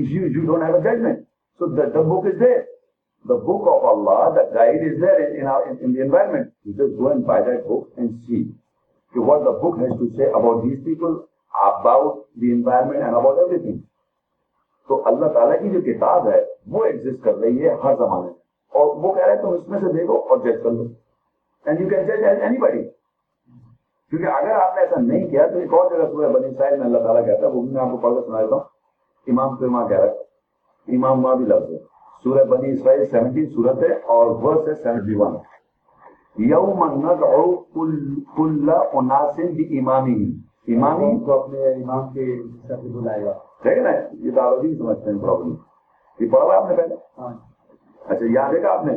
is you, you don't have a judgment. So the, the book is there. The book of Allah, That guide is there in, in, our, in, the environment. You just go and buy that book and see so what the book has to say about these people, about the environment and about everything. So Allah Ta'ala ki jo kitab hai, وہ ایگزٹ کر رہی ہے ہر زمانے میں۔ اور وہ کہہ رہے ہیں تم اس میں سے دیکھو اور جج کر لو۔ اینڈ یو کین جج اینی بڑی کیونکہ اگر آپ نے ایسا نہیں کیا، تو ایک اور جگہ سورہ بنی اسرائیل میں اللہ تعالیٰ کہتا ہے، وہ بھی میں آپ کو پڑھ کر سنا دیتا ہوں۔ امام پھر ماں کہہ رہا ہے۔ امام ماں بھی لفظ ہے۔ سورہ بنی اسرائیل سیونٹی صورت ہے اور ورس ہے سیونٹی ون یوم ندعو کل اناس امامی امامی کو اپنے امام کے ساتھ بلائے گا ٹھیک ہے نا یہ تو آپ سمجھتے ہیں پرابلم یہ پڑھا آپ نے پہلے؟ ہاں اچھا یاد ہے آپ نے؟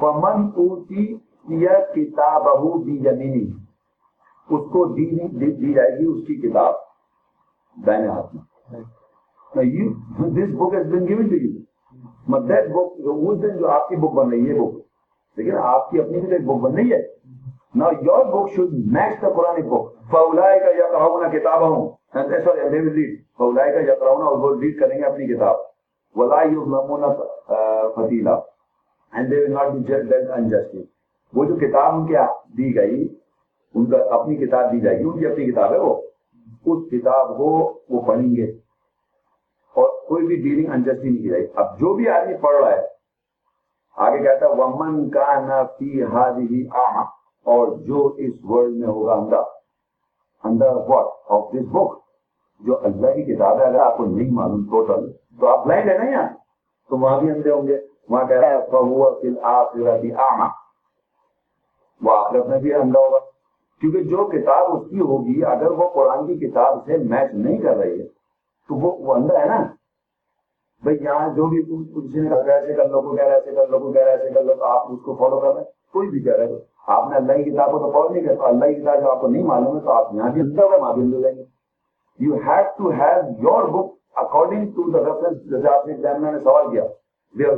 فمن اوتی کیا کتابہ دی زمینی اس کو دی, دی, دی جائے گی اس کی کتاب دائنے ہاتھ میں۔ This book has been given to you. اس دن جو آپ کی بک بن رہی ہے بک لیکن آپ کی اپنی بھی ایک بک بن رہی ہے۔ نا your book should match the Quran book فولائے کا یا کتاب ہوں فولائے کا یا وہ ریڈ کریں گے اپنی کتاب۔ ولا یظلمون فتیلا and they will not be judged unjustly وہ جو کتاب ان کے دی گئی، ان کا اپنی کتاب دی جائے گی، ان کی اپنی کتاب ہے وہ۔ اس کتاب کو وہ پڑھیں گے۔ اور کوئی بھی ڈیلنگ انجسٹی نہیں کی جائے۔ اب جو بھی آدمی پڑھ رہا ہے، آگے کہتا ہے، ومن کا نہ فی ہادی اور جو اس ورلڈ میں ہوگا اندر اندر واٹ آف دس بک جو اللہ کی کتاب ہے، اگر آپ کو نہیں معلوم ٹوٹل تو آپ بلائنڈ ہے نا یہاں؟ تو وہاں بھی اندھے ہوں گے۔ وہاں کہہ رہا ہے فہو فی الآخرت آما وہ آخرت میں بھی اندھا ہوگا۔ کیونکہ جو کتاب اس کی ہوگی، اگر وہ قرآن کی کتاب سے میچ نہیں کر رہی ہے، تو وہ وہ اندر ہے نا؟ بھائی یہاں جو بھی کسی نے کہا ایسے کر لو کو کہہ رہا ایسے کر لو کو کہہ رہا ایسے کر لو، تو آپ اس کو فالو کر رہے ہیں۔ کوئی بھی کہہ رہے آپ نے اللہ کی کتاب کو تو فالو نہیں کرتا اللہ کی کتاب جو آپ کو نہیں معلوم ہے، تو آپ یہاں بھی اندر وہاں بھی اندر جائیں گے۔ You have to have your book according to the reference جیسے آپ نے ایگزامنر نے سوال کیا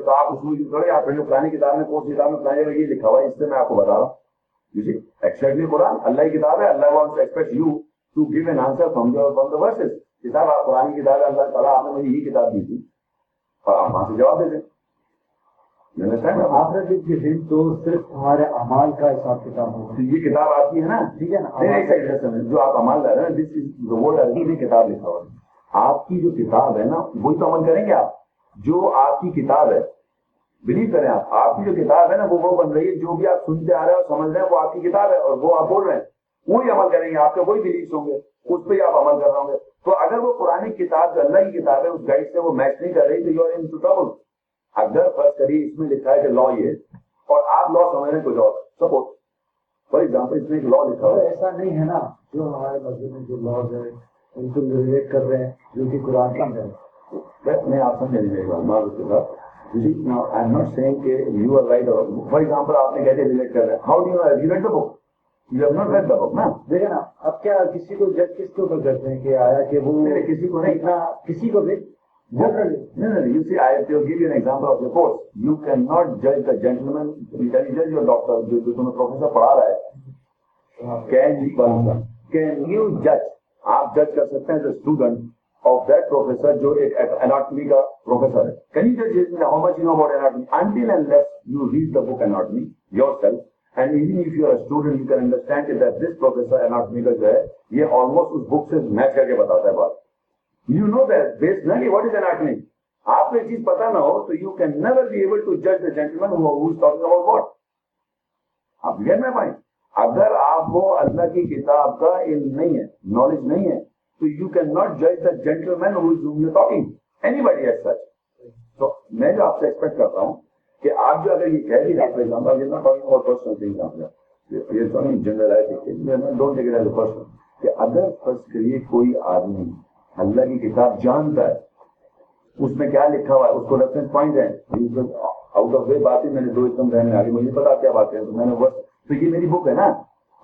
تو آپ اس میں تھوڑے آپ نے پرانی کتاب میں کون سی کتاب میں پرانی یہ لکھا ہوا ہے اس سے میں آپ کو بتا رہا ہوں۔ Exactly قرآن اللہ کی کتاب ہے اللہ wants to expect you to give an answer from your from the verses. کتاب آپ قرآن کتاب ہے اللہ تعالیٰ آپ نے مجھے یہ کتاب دی تھی۔ اور آپ وہاں سے جواب دے دیں آخرت کے دن تو صرف ہمارے امال کا حساب کتاب ہوگا۔ یہ کتاب آپ کی ہے نا؟ ٹھیک ہے نا؟ جو آپ امال لے رہے ہیں دس از ورڈ عربی میں کتاب لکھا ہوا ہے۔ آپ کی جو کتاب ہے نا وہی تو عمل کریں گے آپ، جو آپ کی کتاب ہے بلیو کریں آپ آپ کی جو کتاب ہے نا، وہ وہ بن رہی ہے، جو بھی آپ سنتے آ رہے ہیں اور سمجھ رہے ہیں، وہ آپ کی کتاب ہے اور وہ آپ بول رہے ہیں، وہی عمل کریں گے، آپ کے وہی بلیفس ہوں گے، اس پہ آپ عمل کر رہے ہوں گے۔ تو اگر وہ پرانی کتاب جو اللہ کی کتاب ہے، اس گائڈ سے وہ میچ نہیں کر رہی، تو یو ان ٹربل اگر فرض کریے اس میں لکھا ہے کہ لا یہ اور آپ لا سمجھ رہے ہیں، کچھ اور۔ سپوز فار ایگزامپل اس میں ایک لا لکھا ہوا ایسا نہیں ہے نا، جو ہمارے مسجد میں جو لاز ہے ان کو ریلیٹ کر رہے ہیں جو کہ قرآن کا ہے۔ میں آپ سمجھ نہیں میری بات معلوم کے ساتھ آئی ایم ناٹ سیئنگ کہ you are right for example آپ نے کہتے ریلیٹ کر رہے ہیں۔ How do you relate the book you have not read the book نا دیکھیں نا اب کیا کسی کو جج کس کے اوپر کرتے ہیں کہ آیا کہ وہ کسی کو نہیں۔ اتنا کسی کو بھی؟ You see, I will give you an example of the course. You cannot judge the gentleman, you can judge your doctor, جو جو تمہیں پروفیسر پڑھا رہا ہے۔ can you can you judge آپ جج کر سکتے ہیں جو اسٹوڈنٹ آف دیٹ پروفیسر جو ایک اناٹمی کا پروفیسر ہے۔ کہیں جج جیسے how much you know about anatomy until and less you read the book anatomy yourself and even if you student you can understand this professor anatomy کا جو ہے یہ آلموسٹ اس بک سے میچ کر کے بتاتا ہے بات یو نو دیٹ بیس نہ کہ واٹ از اناٹمی آپ کو یہ چیز پتا نہ ہو تو you can never be able to جج the gentleman who's talking about what آپ لیئر میں بھائی اگر آپ کو اللہ کی کتاب کا علم نہیں ہے نالج نہیں ہے، تو یو کین ناٹ جج the gentleman you talking anybody as such تو میں جو آپ سے ایکسپیکٹ کرتا ہوں کہ آپ جو اگر یہ کہہ دی فار ایگزامپل یہ ناٹ ٹاکنگ اور پرسنل تھنگ یہ talking general don't take it as a personal کہ اگر فرض کریے کوئی آدمی اللہ کی کتاب جانتا ہے، اس میں کیا لکھا ہوا ہے، اس کو ریفرنس پوائنٹ ہے۔ آؤٹ آف وے باتیں میں نے دو ایک دم رہنے آگے مجھے پتا کیا باتیں تو میں نے بس تو یہ میری بک ہے نا؟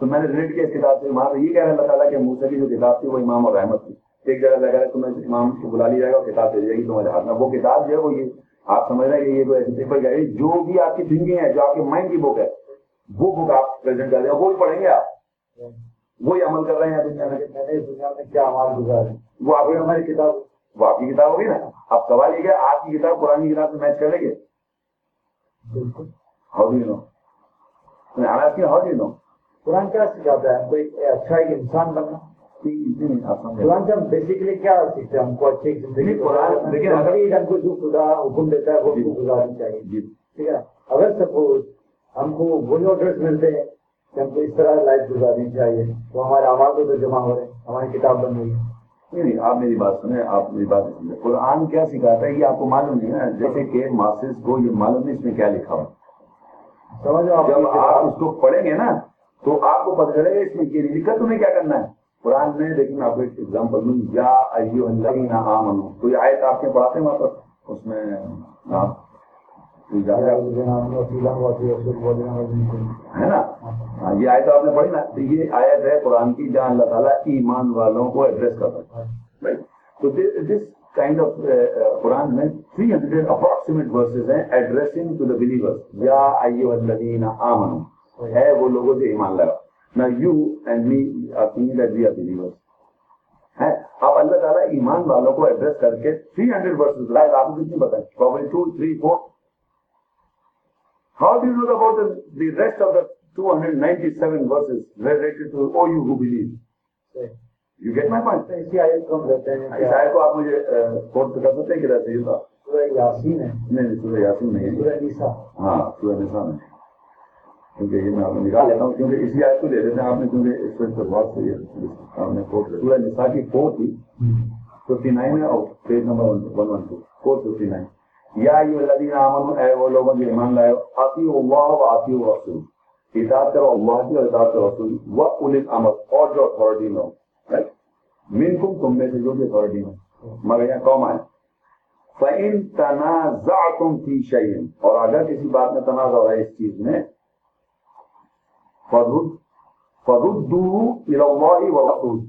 تو میں نے ریلیٹ کیا اس کتاب سے وہاں یہ کہہ رہا اللہ تعالیٰ کہ موسیٰ کی جو کتاب تھی وہ امام اور رحمت تھی۔ ایک جگہ لگا رہا تمہیں امام کو بلا لیا جائے گا کتاب دے جائے گی تمہارے ہاتھ میں۔ وہ کتاب جو ہے وہ یہ آپ سمجھ رہے ہیں کہ یہ تو ایسے پیپر جائے جو بھی آپ کی تھنکنگ ہے جو آپ کے مائنڈ کی بک ہے وہ بک آپ پریزنٹ کر دیں۔ وہ بھی پڑھیں گے آپ۔ وہی عمل کر رہے ہیں۔ دنیا میں میں نے اس دنیا میں کیا عمال گزارے وہ آپ ہماری کتاب وہ آپ کی کتاب ہوگی نا۔ اب سوال یہ کہ آپ کی کتاب قرآن کی کتاب سے میچ کر لیں گے؟ بالکل۔ How do you know? How do you know Quran کیا سکھاتا ہے؟ اچھا ایک انسان بننا؟ قرآن سے ہم بیسیکلی کیا سیکھتے ہیں؟ ہم کو اچھی زندگی لیکن اگر- ہم کو جو خدا حکم دیتا ہے وہ ہم کو گزارنی چاہیے جی۔ ٹھیک ہے؟ اگر سپوز ہم کو وہی ملتے ہیں کہ ہم کو اس طرح لائف گزارنی چاہیے تو ہمارے آواز تو جمع ہو رہے ہیں ہماری کتاب بن رہی ہے۔ نہیں نہیں آپ میری بات سنیں آپ میری بات سنیں۔ قرآن کیا سکھاتا ہے؟ یہ آپ کو معلوم نہیں ہے۔ جیسے کہ ماسز کو یہ معلوم نہیں اس میں کیا لکھا ہوا سمجھو جب آپ اس کو پڑھیں گے نا تو آپ کو پتہ چلے گا اس میں یہ نہیں لکھا تمہیں کیا کرنا ہے؟ قرآن میں لیکن آپ ایک ایگزامپل دوں۔ یا ایو الذین آمنو تو یہ آیت آپ کے پڑھاتے ہیں وہاں پر؟ اس میں آپ رہا ہے نا؟ ہاں یہ آیت آپ نے پڑھی نا تو یہ آیت ہے قرآن کی جہاں اللہ تعالیٰ ایمان والوں کو ایڈریس کرتا ہے۔ Right? تو دس کائنڈ آف قرآن میں 300 اپروکسیمیٹ ورسز ہیں ایڈریسنگ ٹو دا بلیورز یا ایو الذین آمنو ہے وہ لوگوں سے ایمان لگا نہ you and me are thinking that we are believers ہے اب اللہ تعالیٰ ایمان والوں کو ایڈریس کر کے 300 ورسز لائے آپ کو کتنی بتائیں probably 2 3 4 How do you know about the, the rest of the 297 verses related to O you who believe? You get my point? اسی آیت کو ہم لیتے ہیں اس آیت کو آپ مجھے کوٹ کر سکتے ہیں کدھر سے یہ تھا سورہ یاسین ہے نہیں نہیں سورہ یاسین نہیں ہے سورہ نیسا ہاں سورہ نساء میں کیونکہ یہ میں آپ کو نکال لیتا ہوں کیونکہ اسی آیت کو لے لیتے ہیں آپ نے کیونکہ اس وقت بہت سے یہ آپ نے کوٹ سورہ نساء کی فور تھی ففٹی نائن ہے اور page number one one two four fifty nine یا ایو الذین آمنوا اے وہ لوگوں جو ایمان لائے اطیعوا اللہ و اطیعوا الرسول اطاعت کرو اللہ کی اور اطاعت کرو رسول و اولی الامر اور جو اتھارٹی میں ہو رائٹ منکم تم میں سے جو بھی اتھارٹی میں مگر یہاں قوم آئے فَإِن تَنَازَعْتُمْ فِي شَيْءٍ اور اگر کسی بات میں تنازع ہو رہا ہے اس چیز میں فَرُدْ فَرُدُّوهُ إِلَى اللَّهِ وَرَسُولِ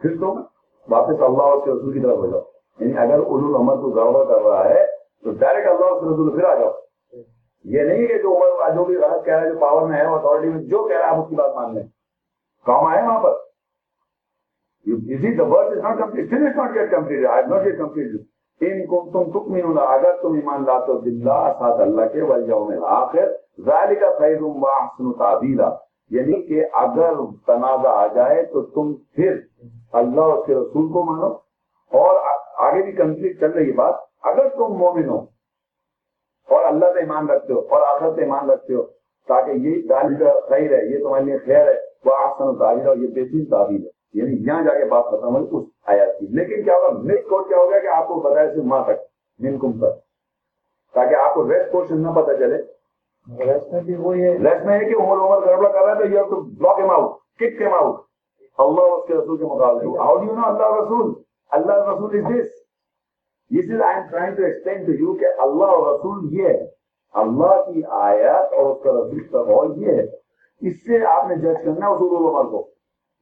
پھر تم واپس اللہ اور اس کے رسول کی طرف ہو جاؤ یعنی اگر اولو الامر کو گڑبڑ کر رہا ہے تو ڈائریکٹ اللہ اور اس کے رسول پھر آ جاؤ یہ نہیں کہ جو عمر جو بھی غلط کہہ رہا ہے جو پاور میں ہے اتھارٹی میں جو کہہ رہا ہے آپ اس کی بات مان لیں کام آئے وہاں پر You, see, the verse is not complete. Still it's not yet completed. I have not yet completed. ان کنتم تؤمنون اگر تم ایمان لاتے ہو باللہ ساتھ اللہ کے والیوم الاخر ذالک خیر و احسن تعبیرا یعنی کہ اگر تنازع آ جائے تو تم پھر اللہ اور اس کے رسول کو مانو اور آگے بھی کمپلیٹ چل رہی بات اگر تم مومن ہو اور اللہ پہ ایمان رکھتے ہو اور آخرت پہ ایمان رکھتے ہو تاکہ یہ ذالک خیر ہے یہ تمہارے لیے خیر ہے وہ احسن تعبیرا اور یہ بہترین تعبیر ہے یعنی یہاں جا کے بات ختم ہوئی اس آیات کی۔ لیکن کیا ہوگا؟ مس کوڈ کیا ہوگا کہ آپ کو بتایا صرف ماں تک منکم پر۔ تاکہ آپ کو ریسٹ پورشن نہ پتہ چلے۔ اس میں بھی وہی ہے۔ ریسٹ میں ہے کہ عمر عمر گڑبڑ کر رہا ہے تو یہ تو block them out kick M out اللہ اور اس کے رسول کے مقابلے ہاؤ ڈو یو نو اللہ رسول؟ اللہ رسول is this this is I am trying to explain to you کہ اللہ اور رسول یہ ہے۔ اللہ کی آیات اور اس کا رسول کا قول یہ ہے۔ اس سے آپ نے جج کرنا ہے اصول العمر کو۔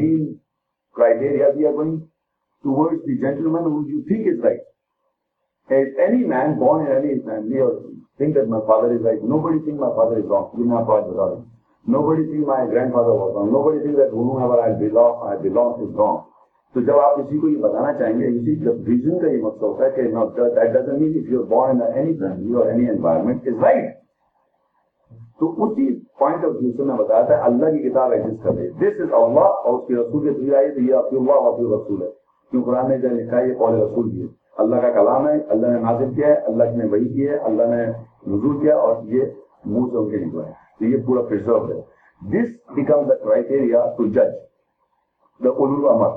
main criteria we are going towards the gentleman who you think is right. If any man born in any family or think that my father is right, nobody think my father is wrong. Nobody think my grandfather was wrong. Nobody think that whomever I belong, I belong is wrong. تو جب آپ کسی کو یہ بتانا چاہیں گے، اسی جب ریزن کا یہ مقصد ہوتا ہے کہ not that that doesn't mean if you're born in any family or any environment is right. تو اسی پوائنٹ آف ویو سے میں بتایا تھا، اللہ کی کتاب ایگزٹ کر رہی ہے۔ دس از اللہ اور اس کے رسول کے تھری آئی تو یہ آپ کی اللہ اور رسول ہے۔ کیوں قرآن نے جب لکھا ہے، یہ قول رسول کی ہے۔ اللہ کا کلام ہے، اللہ نے نازل کیا ہے، اللہ نے وہی کی ہے، اللہ نے نزول کیا اور یہ منہ سے ان کے نکلا ہے۔ تو یہ پورا پرزرو ہے۔ This become the criteria to جج دا اولو امر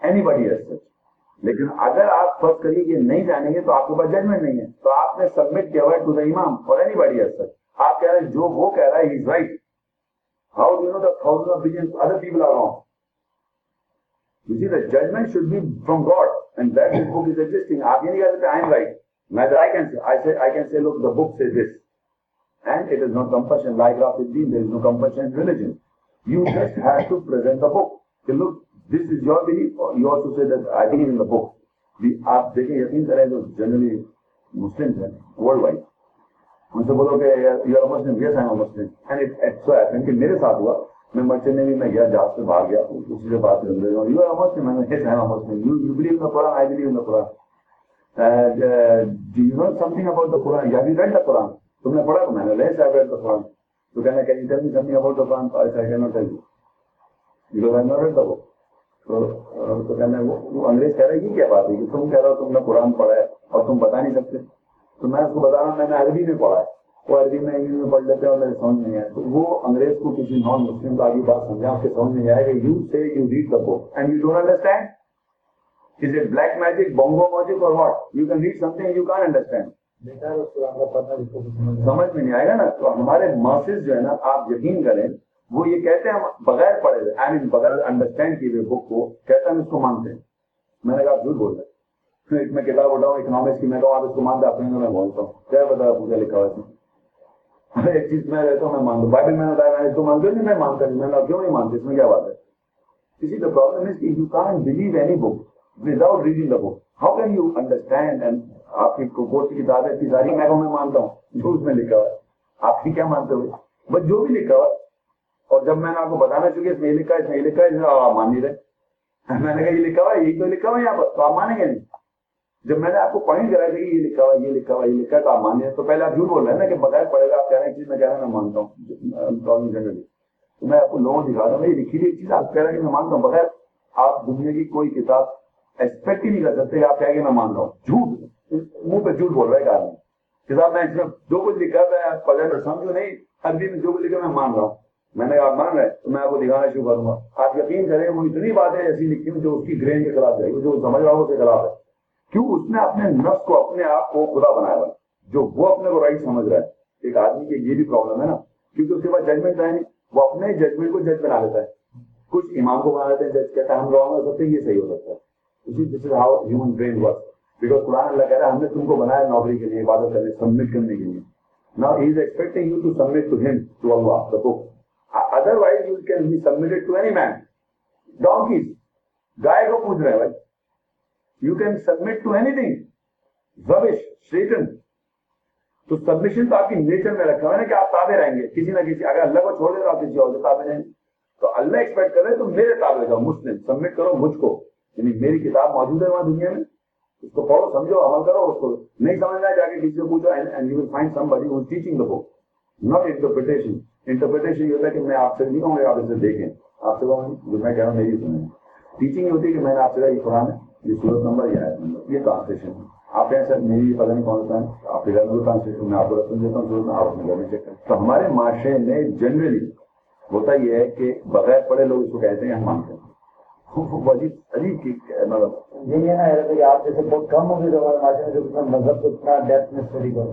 اینی بڈی لیکن اگر آپ فرض کریے یہ نہیں جانیں گے تو آپ کے پاس ججمنٹ نہیں ہے. تو آپ نے سبمٹ کیا ہوا ٹو دا امام اور اینی بڑی ہے آپ کہہ رہے ہیں جو وہ کہہ رہا ہے he how do know the thousand of billions other people are wrong judgment should be from God and that is book is existing آپ یہ نہیں کہہ سکتے I can see look the book سے this and it is no compulsion like of then there is no compulsion religion you just have to present the book look this is your belief اور you also say that I believe in the book بھی آپ دیکھیں یقین کریں جو جنرلی مسلم ہیں ورلڈ وائڈ ان سے بولو کہ you are Muslim yes I am Muslim and it so happen کہ میرے ساتھ ہوا میں مرچنٹ میں بھی میں گیا جہاز سے باہر گیا اسی سے بات کر رہے یو آر مسلم میں yes I am Muslim you you believe in the Quran I believe in the Quran And uh, do you know something about the Quran? Have you read the تم نے پڑھا میں نے لیس آئی ریڈ دی قرآن تو کہنا کہ you tell me something about the Quran I can not tell you because I not read the book تو تو کہنا وہ انگریز کہہ رہا ہے یہ کیا بات ہے؟ تم کہہ رہا ہو تم نے قرآن پڑھا ہے اور تم بتا نہیں سکتے۔ تو میں اس کو بتا رہا ہوں میں نے عربی میں پڑھا ہے۔ وہ عربی میں انگلش میں پڑھ لیتے ہیں اور میرے سمجھ نہیں آئے۔ تو وہ انگریز کو کسی نان مسلم کا آگے بات سمجھا آپ کے سمجھ نہیں آئے گا you say you read the book and you don't understand is it black magic bongo magic اور what you can read something you can understand سمجھ میں نہیں آئے۔ گا نا؟ تو ہمارے ماسز جو ہے نا آپ یقین کریں وہ یہ کہتے ہیں بغیر پڑھے ہوئے آئی مین بغیر انڈرسٹینڈ کیے ہوئے بک کو کہتے ہیں اس کو مانتے ہیں۔ میں نے کہا جھوٹ بول رہے پھر ایک میں کتاب اٹھاؤں اکنامکس کی، میں کہوں آپ اس کو مانتے آپ میں بولتا ہوں کیا بتا پوجا لکھا ہوا اس میں ایک چیز میں رہتا ہوں، میں مانتا ہوں۔ بائبل میں نے بتایا، میں اس کو مانتے ہوں نہیں، میں مانتا نہیں۔ میں نے کیوں نہیں مانتے؟ اس میں کیا بات ہے؟ دا پرابلم از کہ you believe any book reading the book how can you understand and آپ کی کوٹ کی اتنی ساری میں کہوں، میں مانتا ہوں۔ جو اس میں لکھا ہوا ہے۔ آپ کی کیا مانتے ہوئے؟ بس جو بھی لکھا ہوا ہے اور جب میں نے آپ کو بتانا شروع اس میں یہ لکھا ہے، اس میں یہ لکھا ہے آپ مان نہیں رہے میں نے کہا، یہ لکھا ہوا ہے، یہی تو لکھا ہوا یہاں پر، تو آپ مانیں گے نہیں؟ جب میں نے آپ کو پوائنٹ کرایا تھا کہ یہ لکھا ہوا یہ لکھا ہوا یہ لکھا ہے، تو آپ مان لیں تو پہلے آپ جھوٹ بول رہے ہیں نا کہ بغیر پڑے گا آپ کہہ رہے ہیں چیز میں کہہ رہا ہوں، میں مانتا ہوں۔ گورنمنٹ جنرلی تو میں آپ کو لوگوں دکھا رہا ہوں، یہ لکھی ہوئی چیز آپ کہہ رہے ہیں کہ میں مانتا ہوں۔ بغیر آپ دنیا کی کوئی کتاب ایکسپیکٹ ہی نہیں کر سکتے آپ کہہ کے میں مان رہا ہوں۔ جھوٹ، منہ پہ جھوٹ بول رہا ہے کہ آدمی۔ کتاب میں اس میں جو کچھ لکھا ہے پڑھا پڑھ سمجھو، نہیں، عربی میں جو کچھ لکھا میں مان رہا ہوں۔ میں نے آپ مان رہے تو میں آپ کو دکھانا شروع کروں گا. آپ یقین کریں وہ اتنی باتیں ایسی لکھی ہوں جو اس کی گرین کے خلاف جائے جو سمجھ رہا ہو اس کے خلاف ہے کیوں؟ اس نے اپنے نفس کو، اپنے آپ کو خدا بنایا ہوا جو وہ اپنے کو رائٹ سمجھ رہا ہے، ایک آدمی کی یہ بھی پرابلم ہے نا۔ کیونکہ اس کے پاس ججمنٹ ہے نہیں، وہ اپنے ججمنٹ کو جج بنا لیتا ہے۔ کچھ امام کو بنا لیتے ہیں جج کہتا ہے، ہم رانگ ہو سکتے ہیں، یہ صحیح ہو سکتا ہے۔ اسی this is how human brain work because Quran اللہ کہہ رہا ہے، ہم نے تم کو بنایا نوکری کے لیے، عبادت کرنے سبمٹ کرنے کے لیے۔ نا is expecting you to submit to him to Allah the Otherwise, you can be submitted to any man Donkeys. گائے کو پوچھ رہے بھائی you can submit to anything زبش شیٹن تو سبمیشن تو آپ کی نیچر میں رکھا ہوا ہے نا کہ آپ تابے رہیں گے. کسی نہ کسی اگر اللہ کو چھوڑ دے تو آپ کسی اور سے تابع رہیں۔ گے تو اللہ ایکسپیکٹ کر کرے تو میرے تابے رہو مسلم. سبمٹ کرو مجھ کو. یعنی میری کتاب موجود ہے وہاں دنیا میں۔ اس کو پڑھو سمجھو عمل کرو اس کو نہیں سمجھنا جا کے کسی سے پوچھو and you will find somebody who teaching the book not interpretation interpretation یہ ہوتا ہے کہ میں آپ سے نہیں کہوں گا، آپ اسے دیکھیں۔ آپ سے کہوں جو میں کہہ رہا ہوں، میری سنیں۔ ٹیچنگ یہ ہوتی ہے کہ میں نے آپ سے کہا، یہ قرآن ہے، یہ صورت نمبر یا آیت نمبر، یہ ٹرانسلیشن ہے۔ آپ کہیں سر، میری پتہ نہیں کون سا ہے۔ آپ کے گھر میں ٹرانسلیشن میں آپ کو رسم دیتا ہوں صورت آپ اپنے گھر میں چیک کریں۔ تو ہمارے معاشرے میں جنرلی ہوتا یہ ہے کہ بغیر پڑھے لوگ اس کو کہتے ہیں ہم مانتے ہیں۔ مطلب یہی ہے نا آپ جیسے بہت کم ہو گئے ہمارے معاشرے میں مذہب کو اتنا ڈیپتھ میں اسٹڈی کرو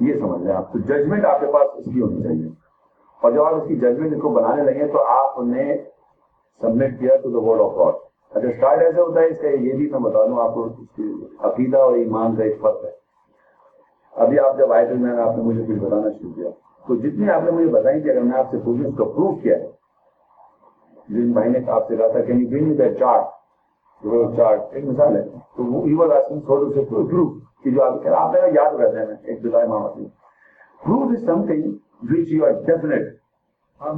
یہ سمجھ لیں آپ۔ تو ججمنٹ آپ کے پاس اس کی ہونی چاہیے۔ اور جب آپ اس کی ججمنٹ کو بنانے لگے تو آپ نے سبمٹ کیا to the word of God اچھا اسٹارٹ ایسے ہوتا ہے اس کا یہ بھی میں بتا دوں، آپ کو عقیدہ اور ایمان کا ایک فرق ہے۔ ابھی آپ جب آئے تھے میں آپ نے مجھے کچھ بتانا شروع کیا۔ تو جتنی آپ نے مجھے بتائی کہ اگر میں آپ سے پوچھوں اس کا پروف کیا ہے، جن بھائی نے آپ سے کہا تھا کہ چارٹ ہاں،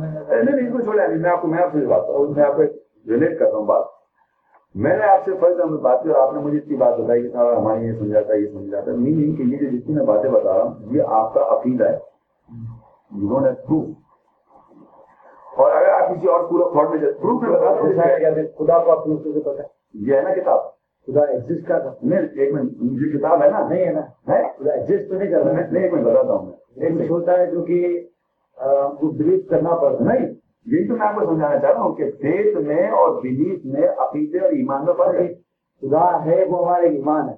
آپ نے مجھے اتنی بات بتائی ہمارے یہ سمجھاتا ہے یہ سمجھاتا ہے۔ میننگ کہ یہ جو جتنی میں باتیں بتا رہا ہوں یہ آپ کا اپیل ہے۔ اور اگر آپ کسی اور پورا فوڈ میں خدا کو آپ سے پتہ ہے۔ یہ ہے نا کتاب۔ خدا ایگزٹ کر نہیں ایک منٹ یہ کتاب ہے نا۔ نہیں ہے نا۔ ہے؟ خدا ایگزٹ تو نہیں کر رہا میں نہیں ایک منٹ بتاتا ہوں ایک منٹ۔ ہوتا ہے جو کہ کو بلیو کرنا پڑتا نہیں یہی تو میں آپ کو سمجھانا چاہ رہا ہوں کہ فیت میں اور بلیف میں عقیدے اور ایمان میں فرق ہے۔ خدا ہے وہ ہمارے ایمان ہے۔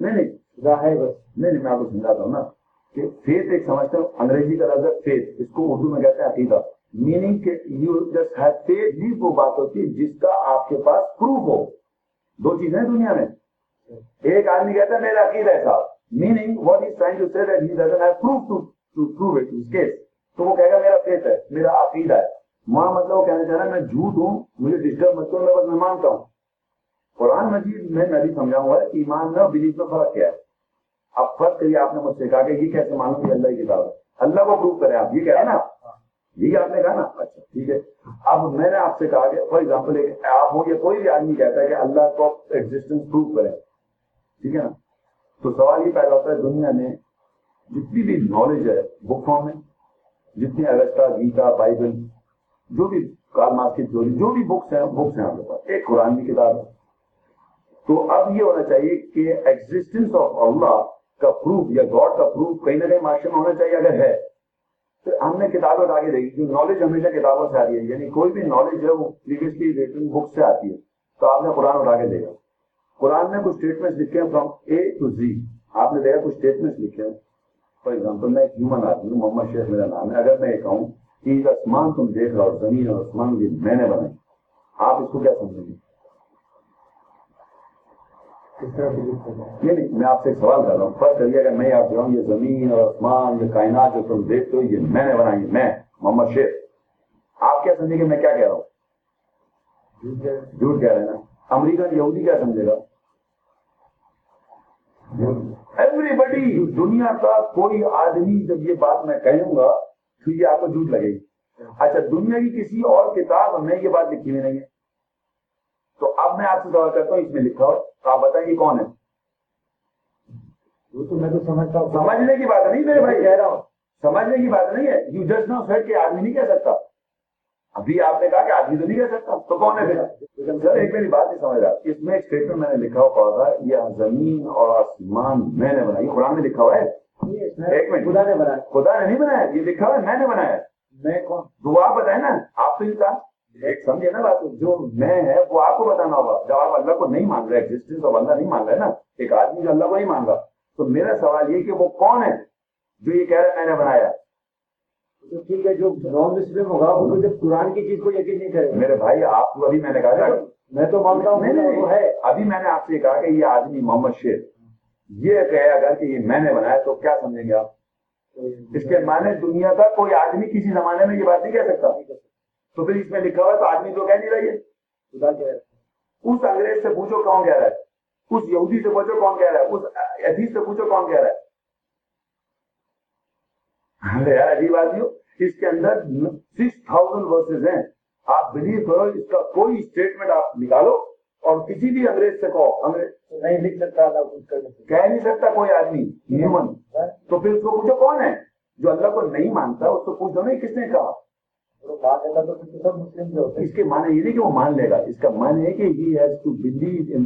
نہیں نہیں خدا ہے بس۔ نہیں نہیں میں آپ کو سمجھاتا ہوں نا کہ فیت ایک سمجھتا ہوں انگریزی کا لفظ ہے فیتھ اس کو اردو میں کہتے ہیں عقیدہ۔ میننگ کہ یو جسٹ ہیو فیت ہی وہ بات ہوتی ہے جس کا آپ کے پاس پروف ہو۔ دو چیزیں دنیا میں۔ ایک آدمی کہتا ہے، میرا عقیدہ ہے صاحب۔ Meaning what is trying to say that he doesn't have proof to to prove it us case تو وہ کہے گا، میرا فیتھ ہے، میرا عقیدہ ہے۔ وہاں مطلب وہ کہنا چاہ رہا ہے، میں جھوٹ ہوں، مجھے ڈسٹرب مت کرو، میں بس میں مانتا ہوں۔ قرآن مجید میں میں بھی سمجھاؤں گا کہ ایمان میں اور بلیف میں فرق کیا ہے۔ اب فرق کریے آپ نے مجھ سے کہا کہ یہ کیسے معلوم کہ اللہ کی کتاب ہے۔ اللہ کو پروف کرے آپ۔ یہ کہہ رہے ہیں نا یہی آپ نے کہا نا اچھا ٹھیک ہے۔ اب میں نے آپ سے کہا کہ فار ایگزامپل ایک آپ ہو یا کوئی بھی آدمی کہتا ہے کہ اللہ کو ایگزسٹنس پروف کرے ٹھیک ہے نا؟ تو سوال یہ پیدا ہوتا ہے دنیا میں جتنی بھی نالج ہے بک فارم میں، جتنی اگسٹا گیتا بائبل جو بھی کارل مارکس کی تھیوری جو بھی بکس ہیں بکس ہیں آپ کے پاس۔ ایک قرآن کی کتاب ہے۔ تو اب یہ ہونا چاہیے کہ ایگزسٹنس آف اللہ کا پروف یا گاڈ کا پروف کہیں نہ کہیں معاشرے میں ہونا چاہیے اگر ہے۔ تو ہم نے کتابیں اٹھا کے دیکھی جو نالج ہمیشہ کتابوں سے آ رہی ہے یعنی کوئی بھی نالج ہے وہ پریویسلی ریٹن بک سے آتی ہے۔ تو آپ نے قرآن اٹھا کے دیکھا۔ قرآن میں کچھ اسٹیٹمنٹ لکھے ہیں فرام اے ٹو زی آپ نے دیکھا کچھ اسٹیٹمنٹ لکھے ہیں۔ فار ایگزامپل میں ایک ہیومن آدمی ہوں، محمد شیخ میرا نام ہے۔ اگر میں یہ کہوں کہ آسمان تم دیکھ رہا ہو، زمین اور آسمان یہ میں نے بنائی، آپ اس کو کیا سمجھیں گے؟ ہے یہ نہیں میں آپ سے سوال کر رہا ہوں۔ فرض کریے اگر میں آپ جاؤں یہ زمین اور آسمان یہ کائنات جو تم دیکھتے ہو یہ میں نے بنائی میں محمد شیخ۔ آپ کیا سمجھیں گے میں کیا کہہ رہا ہوں؟ جھوٹ کہہ رہے ہیں۔ نا۔ امریکن یہودی کیا سمجھے گا؟ ایوری بڈی دنیا کا کوئی آدمی جب یہ بات میں کہوں گا تو یہ آپ کو جھوٹ لگے گی۔ اچھا دنیا کی کسی اور کتاب میں یہ بات لکھی ہوئی نہیں ہے۔ تو اب میں آپ سے سوال کرتا ہوں اس میں لکھا ہو تو آپ بتائیں یہ کون ہے؟ وہ تو میں تو سمجھتا ہوں۔ سمجھنے کی بات نہیں میرے بھائی کہہ رہا ہوں۔ سمجھنے کی بات نہیں ہے۔ یو جسٹ نو سیٹ کہ آدمی نہیں کہہ سکتا۔ ابھی آپ نے کہا کہ آدمی تو نہیں کہہ سکتا۔ تو کون ہے پھر؟ سر ایک میری بات نہیں سمجھ رہا۔ اس میں ایک اسٹیٹمنٹ میں نے لکھا ہوا تھا یہ زمین اور آسمان میں نے بنائی۔ قرآن میں لکھا ہوا ہے؟ ایک منٹ۔ خدا نے بنایا۔ خدا نے نہیں بنایا یہ لکھا ہوا ہے میں نے بنایا۔ میں کون؟ آپ بتائیں نا آپ تو انسان ایک سمجھے نا بات؟ جو میں ہے وہ آپ کو بتانا ہوگا۔ جب آپ اللہ کو نہیں مان رہے ایگزسٹنس آف اللہ نہیں مان رہے نا ایک آدمی جو اللہ کو نہیں مان رہا تو میرا سوال یہ کہ وہ کون ہے جو یہ کہہ رہا ہے میں نے بنایا؟ تو ٹھیک ہے جو نان مسلم ہوگا وہ جب قرآن کی چیز کو یقین نہیں کرے میرے بھائی آپ کو ابھی میں نے کہا میں تو مانتا ہوں وہ ہے۔ ابھی میں نے آپ سے کہا کہ یہ آدمی محمد شیر۔ یہ کہے اگر کہ یہ میں نے بنایا تو کیا سمجھیں گے آپ؟ اس کے معنی دنیا کا کوئی آدمی کسی زمانے میں یہ بات نہیں کہہ سکتا۔ تو پھر اس میں لکھا ہوا ہے تو آدمی تو کہہ نہیں رہی ہے خدا کہہ رہا ہے اس انگریز سے پوچھو کون کہہ رہا ہے؟ اس یہودی سے پوچھو کون کہہ رہا ہے؟ اس حدیث سے پوچھو کون کہہ رہا ہے؟ ارے یار، عجیب آدمی ہو اس کے اندر سکس تھاؤزینڈ ورسز ہیں۔ آپ بلیو کرو، اس کا کوئی اسٹیٹمنٹ آپ نکالو اور کسی بھی انگریز سے کہو۔ انگریز نہیں لکھ سکتا اللہ کہہ نہیں سکتا کوئی آدمی ہیومن تو پھر اس کو پوچھو کون ہے؟ جو اللہ کو نہیں مانتا، اس کو پوچھو نہیں کس نے کہا؟ اس کے معنی یہ نہیں کہ وہ مان لے گا، اس کا معنی ہے کہ he has to believe in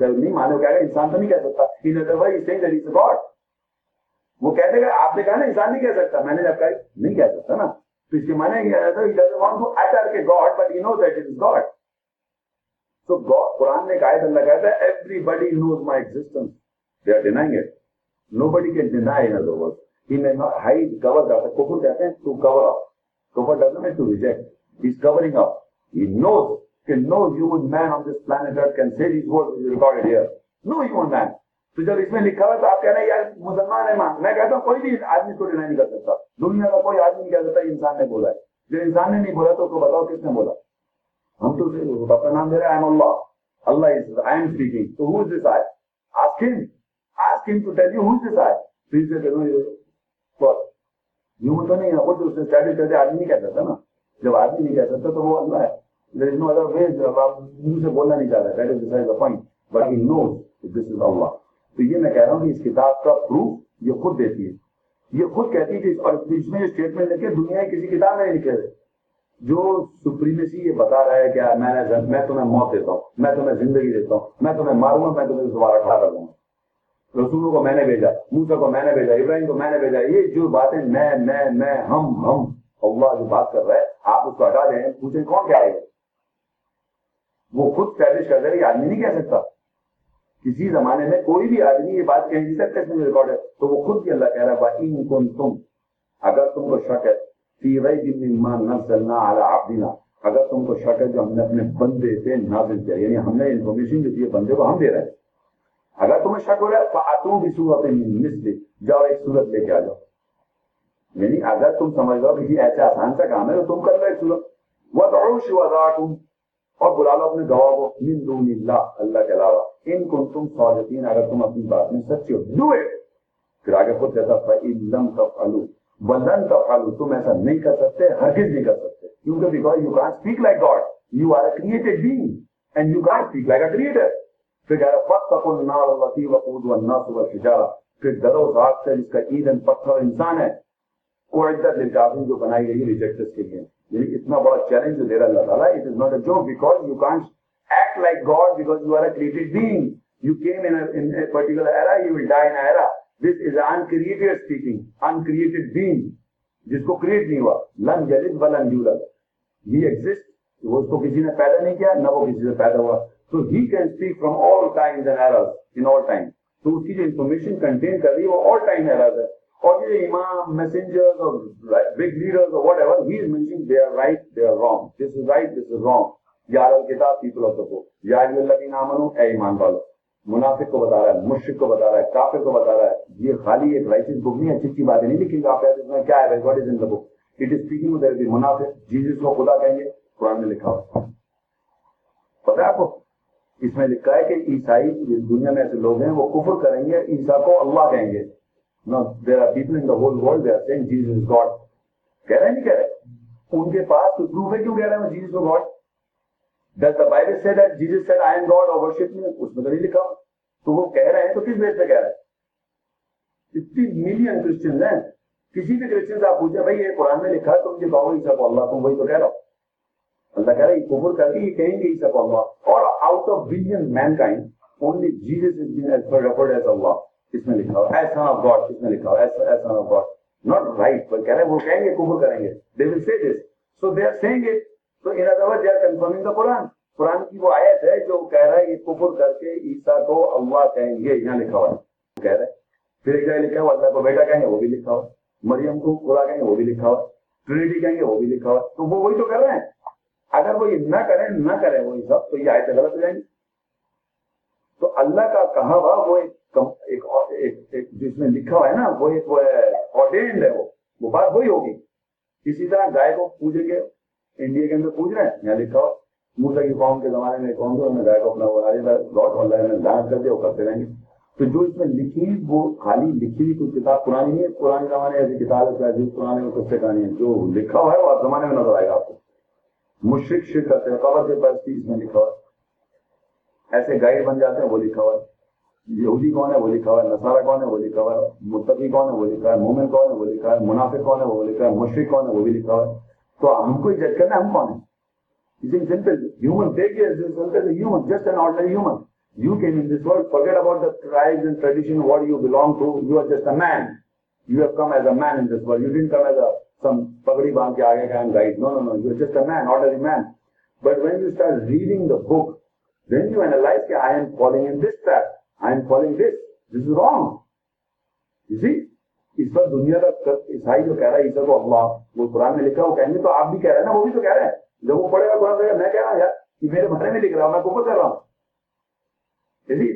the نہیں مانے گا انسان تو نہیں کہہ سکتا۔ In otherwise seeing that is God وہ کہتے کہ آپ نے کہا نا انسان نہیں کہہ سکتا۔ میں نے جب کہا، نہیں کہہ سکتا نا۔ تو اس کے معنی یہ ہے he doesn't want to utter کہ God but he know that is God so God Quran میں ایک آیت اللہ کہتا ہے everybody knows my existence they are denying it nobody can deny in other word he میں ہائڈ کور کرتا ہے کفر کہتے ہیں ٹو کور اپ کفر doesn't mean to reject he is covering up he knows کہ no human man on this planet earth can say these words which is recorded here. No human man. تو جب اس میں لکھا ہوا تو آپ کہہ رہے ہیں یار، مسلمان ہے مان میں کہتا ہوں، کوئی بھی آدمی اس کو ڈینائی نہیں کر سکتا۔ دنیا کا کوئی آدمی نہیں کہہ سکتا انسان نے بولا ہے۔ جو انسان نے نہیں بولا تو اس کو بتاؤ، کس نے بولا؟ ہم تو اسے اپنا نام دے رہے ہیں اللہ اللہ از آئی ایم اسپیکنگ تو who is this I ask him ask him to tell you who is this I please say کہو یہ یوں تو نہیں ہے وہ تو اس نے اسٹیبلش کرتے آدمی نہیں کہہ سکتا نا۔ جب آدمی نہیں کہہ سکتا تو وہ اللہ ہے۔ There is no other way جب آپ منہ سے بولنا نہیں چاہتے، that is beside the point but he knows that this is Allah تو یہ میں کہہ رہا ہوں کہ اس کتاب کا پروف یہ خود دیتی ہے۔ یہ خود کہتی ہے اور اس میں جو اسٹیٹمنٹ لکھے دنیا کی کسی کتاب میں نہیں لکھے ہوئے۔ جو سپریمیسی یہ بتا رہا ہے کہ میں نے میں تمہیں موت دیتا ہوں، میں تمہیں زندگی دیتا ہوں، میں تمہیں ماروں گا، میں تمہیں دوبارہ کھڑا کر دوں گا۔ رسولوں کو میں نے بھیجا موسا کو میں نے بھیجا، ابراہیم کو میں نے بھیجا، یہ جو باتیں میں میں میں، ہم ہم، اللہ جو بات کر رہا ہے آپ اس کو ہٹا دیں، پوچھیں کون کیا ہے؟ وہ خود اسٹیبلش کر رہے، یہ آدمی نہیں کہہ سکتا۔ کسی زمانے میں کوئی بھی آدمی یہ بات کہہ نہیں سکتا اس میں ریکارڈ ہے۔ تو وہ خود بھی اللہ کہہ رہا ہے ان کن تم اگر تم کو شک ہے فی ریب مما نزلنا علی عبدنا اگر تم کو شک ہے جو ہم نے اپنے بندے پہ نازل کیا یعنی ہم نے انفارمیشن جو دی بندے کو ہم دے رہے ہیں۔ اگر تمہیں شک ہو رہا ہے فاتوں بھی صورت مثل جاؤ ایک صورت لے کے آ جاؤ۔ یعنی اگر تم سمجھ لو کسی ایسے آسان سا کام ہے، تو تم کر لو ایک صورت۔ وہ وَدْعُوا شُوَذَاكُمْ اور بلا لو اپنے گواہ کو۔ من دون اللہ اللہ کے علاوہ۔ ان کن تم صادقین، اگر تم اپنی بات میں سچے ہو ڈو اٹ پھر آگے خود کہتا فَإِن لَمْ تَفْعَلُوا۔ وَلَن تَفْعَلُوا، تم ایسا نہیں کر سکتے، ہرگز نہیں کر سکتے۔ کیونکہ because you can't speak like God you are a created being and you can't speak like a creator پھر کہہ رہا فَتَّقُوا النَّارَ الَّتِي وَقُودُهَا النَّاسُ وَالْحِجَارَةُ پھر ڈرو اس آگ سے جس کا ایندھن پتھر انسان ہے اعدت للکافرین جو بنائی گئی ریجیکٹرز کے لیے. یعنی اتنا بڑا چیلنج جو دے رہا اللہ تعالیٰ it is not a joke because you can't act like God because you are a created being you came in a particular era you will die in era this is uncreated speaking uncreated being جس کو کریٹ نہیں ہوا. لن جلد ولن یولد. ہی ایگزسٹ وہ اس کو کسی نے پیدا نہیں کیا، نہ وہ کسی سے پیدا ہوا. تو he can speak from all times and eras in all time تو اس کی جو انفارمیشن کنٹین کر رہی ہے وہ آل ٹائم ایررز ہے اور یہ امام میسنجرز اور بگ لیڈرز اور whatever he is mentioning they are right they are wrong this is right this is wrong یا الکتاب پیپل آف دا بک یا الذین آمنوا اے ایمان والو منافق کو بتا رہا ہے مشرک کو بتا رہا ہے کافر کو بتا رہا ہے یہ خالی ایک رائٹس بک نہیں اچھی اچھی باتیں نہیں لکھی آپ اس میں کیا ہے what is in the book it is speaking there be منافق جیسس کو خدا کہیں گے قرآن میں لکھا ہوا پتہ ہے آپ کو اس میں لکھا ہے کہ عیسائی دنیا میں ایسے لوگ ہیں وہ کفر کریں گے عیسیٰ کو اللہ کہیں گے۔ No, there are people in the whole world, they are کہہ رہے ہیں نہیں کہہ رہے۔ ان کے پاس تو پروف ہے کیوں کہہ رہے ہیں جیسس کو God Does the Bible say that Jesus said I am God or worship me? اس میں تو نہیں لکھا۔ تو وہ کہہ رہے ہیں تو کس بیس پہ کہہ رہے ہیں؟ اتنی ملین کرسچنز ہیں۔ کسی بھی کرسچن سے آپ پوچھیں بھائی یہ قرآن میں لکھا تم یہ کہو عیسیٰ کو اللہ تم وہی تو کہہ رہا ہو۔ اللہ کہہ رہا ہے یہ کفر کر کے یہ کہیں گے عیسیٰ کو اللہ اور out of billion mankind only Jesus is been as referred as اللہ اس میں لکھا ہو ایز سن آف گاڈ اس میں لکھا ہو as as son of God not right پر کہہ رہے ہیں، وہ کہیں گے کفر کریں گے۔ They will say this so they are saying it تو in other word they are confirming the Quran Quran کی وہ آیت ہے جو کہہ رہا ہے یہ کفر کر کے عیسیٰ کو اللہ کہیں گے، یہاں لکھا ہوا ہے۔ کہہ رہے پھر ایک جگہ لکھا ہوا اللہ کو بیٹا کہیں گے، وہ بھی لکھا ہوا مریم کو، خدا کہیں گے، وہ بھی لکھا ہوا ٹرینٹی کہیں گے، وہ بھی لکھا ہوا تو وہ وہی تو کر رہے ہیں۔ اگر وہ یہ نہ کریں نہ کریں وہ سب تو یہ آیت غلط ہو جائیں گی۔ تو اللہ کا کہا ہوا وہ ایک ایک جس میں لکھا ہوا ہے نا، وہ ایک وہ آرڈینڈ ہے وہ۔ وہ بات وہی ہوگی۔ اسی طرح گائے کو پوجیں گے انڈیا کے اندر پوج رہے ہیں۔ یہاں لکھا ہوا موسا کی قوم کے زمانے میں کون سا گائے کو اپنا بنا دیا لارڈ اللہ نے لانچ کر دیا وہ کرتے رہیں گے۔ تو جو اس میں لکھی، وہ خالی لکھی ہوئی کوئی کتاب پرانی نہیں ہے۔ پرانے زمانے ایسی کتاب ہے پرانے میں کچھ سے کہانی ہے جو لکھا ہوا ہے، وہ زمانے میں نظر آئے گا آپ کو۔ مشرق شرک کرتے ہیں قبر کے پاس اس میں لکھا ہوا ایسے گائیڈ بن جاتے ہیں وہ لکھا ہوا ہے۔ یہودی کون ہے؟ وہ لکھا ہوا ہے۔ نصارہ کون ہے؟ وہ لکھا ہوا ہے۔ متقی کون ہے؟ وہ لکھا ہے۔ مومن کون ہے؟ وہ لکھا ہے۔ منافق کون ہے؟ وہ لکھا ہے۔ مشرق کون ہے؟ وہ بھی لکھا ہوا ہے۔ تو ہم کو جج کرنا ہم کون ہیں؟ You think simple. Human, take it as simple as a human, just an ordinary human. Some pagadi bang ke aage ka guide. No, no, no. You are just a man, ordinary man. But when you start reading the book, then you analyze that I am falling in this trap. I am falling this. This is wrong. You see? اس پر دنیا کا عیسائی جو کہہ رہا ہے عیسیٰ کو اللہ وہ قرآن میں لکھا وہ کہیں گے تو آپ بھی کہہ رہے ہیں نا وہ بھی تو کہہ رہے ہیں جب وہ پڑھے گا قرآن میں کہہ رہا ہوں یار کہ میرے بارے میں لکھ رہا ہوں میں کفر کر رہا ہوں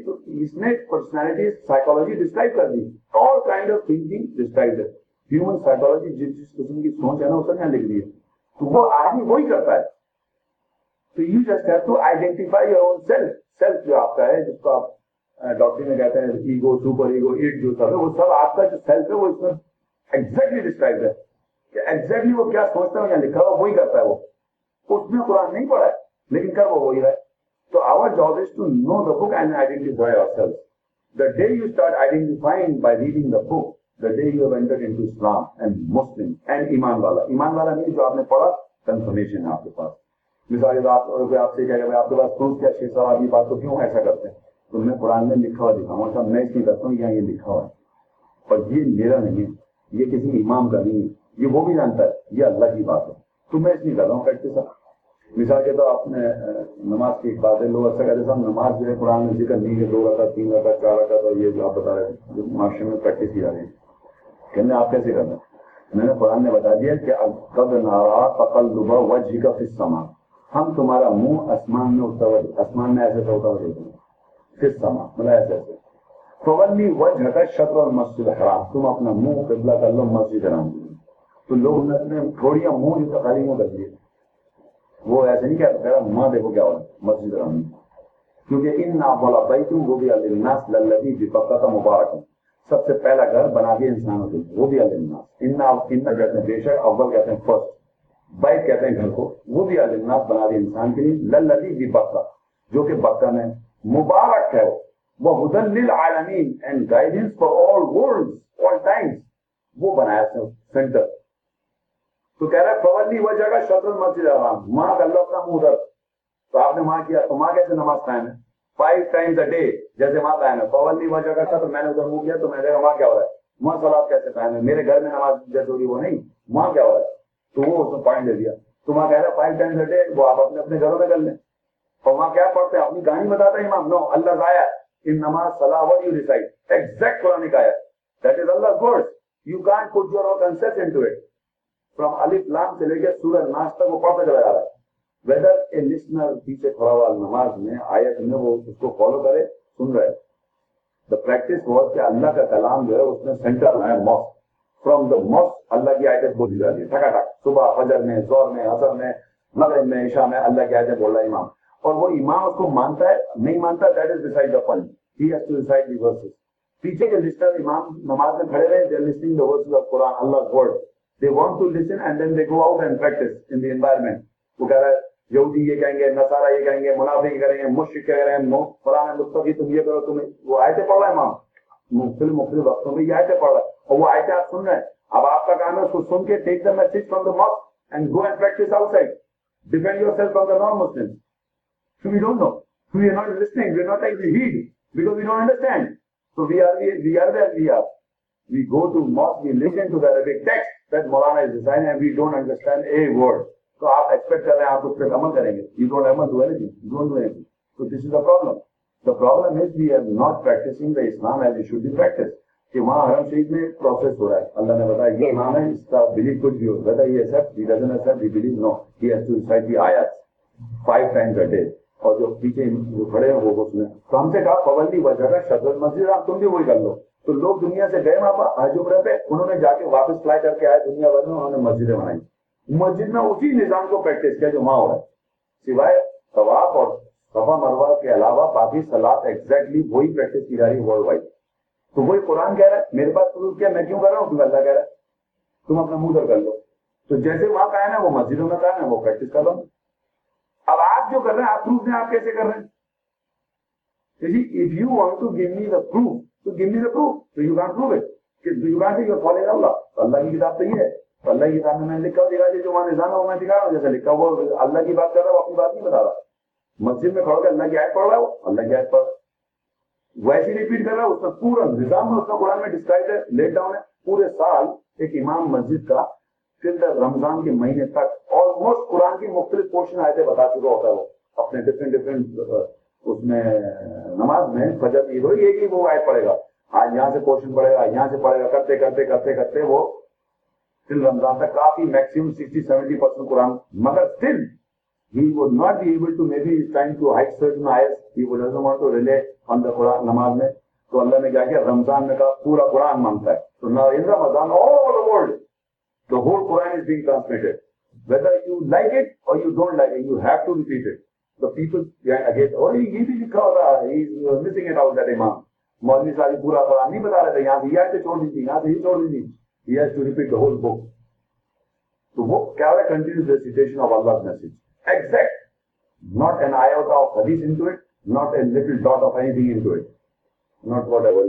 تو اس نے پرسنالٹی سائیکولوجی ڈسکرائب کر دی all kind of thinking describe human psychology جس جس قسم کی سوچ ہے نا، اسے یہاں لکھ دی ہے۔ تو وہ آدمی وہی کرتا ہے۔ تو you just have to identify your own self self جو آپ کا ہے، جس کو آپ ڈاکٹر میں کہتے ہیں ایگو سپر ایگو ایٹ جو سب ہے، وہ سب آپ کا جو سیلف ہے، وہ اس میں ایگزیکٹلی ڈسکرائب ہے۔ کہ ایگزیکٹلی وہ کیا سوچتا ہے یہاں لکھا ہوا، وہی کرتا ہے وہ۔ اس میں قرآن نہیں پڑھا ہے، لیکن کر وہ وہی رہا ہے۔ تو our job is to know the book and identify our self the day you start identifying by reading the book the day you enter into Islam and Muslim and ایمان والا ایمان والا نہیں جو آپ نے پڑھا کنفرمیشن ہے آپ کے پاس. مثال کے آپ آپ سے کہہ رہے آپ کے پاس پروف کیا چھ سوال یہ بات تو کیوں ایسا کرتے ہیں؟ تو میں قرآن میں لکھا ہوا دکھاؤں گا اچھا میں اس لیے کرتا ہوں یہاں یہ لکھا ہوا ہے۔ اور یہ میرا نہیں ہے، یہ کسی امام کا نہیں ہے، یہ وہ بھی جانتا ہے، یہ اللہ کی بات ہے۔ تو میں اس لیے کر رہا ہوں کٹتے سب مثال کے تو آپ نے نماز کی ایک بات ہے، لوگ اکثر کہتے صاحب، نماز جو ہے قرآن میں ذکر نہیں ہے، دو رکھا تین رکھا چار رکھا تو یہ جو آپ بتا رہے ہیں معاشرے میں پریکٹس کی جا رہی ہے۔ کہنے آپ کیسے کرنا میں نے قرآن نے بتا دیا کہ قد نارا فقل دبا وجہ کا فصما ہم تمہارا منہ آسمان میں اٹھتا ہوا آسمان میں ایسے ہوتا ہوا دیکھیں فصما مطلب ایسے ایسے. فولی وجہ کا شطر اور مسجد حرام تم اپنا منہ قبلہ کر لو، مسجد حرام تو لوگ نے تھوڑی منہ جو خالی منہ کر دیے وہ ایسے نہیں کہتا کہہ رہا ماں دیکھو کیا ہوا مسجد حرام کیونکہ ان نا بولا بھائی تم وہ بھی الناس للذی بپکہ کا مبارک ہے سب سے پہلا گھر بنا دیا انسانوں کے وہ بھی الناس ان کہتے ہیں، بے شک اول کہتے ہیں فرسٹ بائک کہتے ہیں گھر کو، وہ بھی الناس بنا دیا انسان کے لیے۔ للذی بپکہ جو کہ بکہ میں مبارک ہے وہ۔ ہدن للعالمین and guidance for all world all times وہ بنایا تھا سینٹر تو کہہ رہا ہے فولی وہ جگہ شطر مسجد حرام ماں کا اللہ اپنا منہ ادھر تو آپ نے ماں کیا، تو ماں کیسے نماز قائم ہے؟ فائیو ٹائمز اے ڈے جیسے ماں قائم ہے۔ فولی وہ جگہ شطر میں نے ادھر منہ کیا تو میں نے کہا ماں کیا ہو رہا ہے؟ ماں سلاد کیسے قائم میرے گھر میں نماز جیسے ہو رہی وہ نہیں۔ ماں کیا ہو رہا ہے؟ تو وہ اس نے پوائنٹ دے دیا۔ تو ماں کہہ رہا فائیو ٹائمز اے ڈے وہ آپ اپنے اپنے گھروں میں کر لیں۔ اور وہاں کیا پڑھتے ہیں؟ اپنی کہانی بتاتا ہے امام۔ نو اللہ ضائع ان نماز صلاح what you recite. Exact قرآن کا ہے that is Allah's words. You can't put your own concept into it. From alif lam سے لے کے سورہ ناس تک وہ پڑھتا چلا جا رہا ہے۔ Whether a listener پیچھے کھڑا ہوا نماز میں، آیت میں وہ اس کو فالو کرے، سن رہے۔ The practice was کہ اللہ کا کلام جو ہے اس میں سینٹر ہے موس from the موس اللہ کی آیتیں بولی جا رہی ہے ٹھکا ٹھک صبح، فجر میں زور میں حضر میں، مغرب میں، عشاء میں اللہ کی آیتیں بول رہا ہے امام۔ اور وہ امام اس کو مانتا ہے، نہیں مانتا that is decide the fun he has to decide the verses پیچھے کے لسٹر امام نماز میں کھڑے رہے they listening the verses of Quran Allah word they want to listen and then they go out and practice in the environment وہ کہہ رہا ہے یہودی یہ کہیں گے نصارہ یہ کہیں گے منافق کریں گے مشرک کہہ رہے ہیں قرآن مستقی تم یہ کرو تم وہ آیتیں پڑھ رہا ہے امام مختلف مختلف وقتوں میں یہ آیتیں پڑھ رہا ہے اور وہ آیتیں آپ سن رہے ہیں اب آپ کا کام ہے اس کو سن کے take the message from the mosque and go and practice outside defend yourself from the non Muslim So we don't know. We are not listening. We are not taking heed because we don't understand. So we are we, we are where we are. We go to mosque, we listen to the Arabic text that Maulana is designing and we don't understand a word. So آپ expect کر رہے ہیں، آپ اس پہ عمل کریں گے. You don't ever do anything. You don't do anything. So this is the problem. The problem is we are not practicing the Islam as it should be practiced. کہ وہاں حرم شریف میں پروسیس ہو رہا ہے اللہ نے بتایا، یہ امام ہے، اس کا بلیف کچھ بھی ہو whether he accept he doesn't accept he believe no he has to recite the ayats five times a day اور جو پیچھے جو کھڑے ہیں، وہ اس میں تو ہم سے کہا پابندی وجہ کا شدر مسجد آپ تم بھی وہی کر لو تو لوگ دنیا سے گئے وہاں پر حج عمرہ پہ، انہوں نے جا کے واپس فلائی کر کے آئے، دنیا بھر میں انہوں نے مسجدیں بنائی مسجد میں اسی نظام کو پریکٹس کیا جو وہاں ہو رہا ہے۔ سوائے طواف اور صفا مروا کے علاوہ باقی سلاد ایگزیکٹلی وہی پریکٹس کی جا رہی ہے ورلڈ وائڈ تو وہی قرآن کہہ رہا ہے، میرے پاس پروف کیا، میں کیوں کر رہا ہوں؟ کیونکہ اللہ کہہ رہا ہے۔ تم اپنا منہ کر لو۔ تو جیسے وہاں قائم ہے وہ مسجدوں میں قائم ہے وہ پریکٹس کر لو اب آپ جو کر رہے ہیں، آپ پروف دیں، آپ کیسے کر رہے ہیں؟ If you want to give me the proof تو give me the proof. So you can't prove it. کہ you can't say you're following Allah. تو اللہ کی کتاب تو یہ ہے۔ تو اللہ کی کتاب میں نے لکھا دکھا جو وہاں نظام ہے وہ میں دکھا رہا ہوں جیسے لکھا وہ اللہ کی بات کر رہا ہے وہ اپنی بات نہیں بتا رہا مسجد میں کھڑو کے اللہ کی آیت پڑھ رہا ہے وہ اللہ کی آیت پڑھ ویسے ریپیٹ کر رہا ہے اس کا پورا نظام میں اس کا قرآن میں ڈسکرائب ہے لیٹ ڈاؤن ہے پورے سال ایک امام مسجد کا پھر رمضان کے مہینے تک آلموسٹ قرآن کی مختلف پورشن آیتیں بتا چکا ہوتا ہے وہ اپنے ڈفرینٹ ڈفرینٹ اس میں نماز میں فجر عید ہوئی ایک ہی وہ آیت پڑے گا آج یہاں سے پورشن پڑے گا یہاں سے پڑے گا کرتے کرتے کرتے کرتے وہ پھر رمضان تک کافی میکسیمم سکسٹی سیونٹی پرسینٹ قرآن مگر still he would not be able to maybe he's trying to hide certain ayahs he would doesn't want to relay on the Quran نماز میں تو اللہ نے کیا کیا رمضان میں کہا پورا قرآن مانگتا ہے تو now in Ramadan all over the world the whole Quran is being transmitted whether you like it or you don't like it you have to repeat it the people behind again oh یہ بھی لکھا ہوتا ہے he is missing it out that imam مولوی صاحب پورا قرآن نہیں بتا رہے تھے یہاں سے یہ آیتیں چھوڑ دی تھی یہاں سے یہ چھوڑ دی تھی he has to repeat the whole book. So book Kavla continues recitation of Allah's message. Exact. Not an iota of hadith into it, not a little dot of anything into it. Not whatever.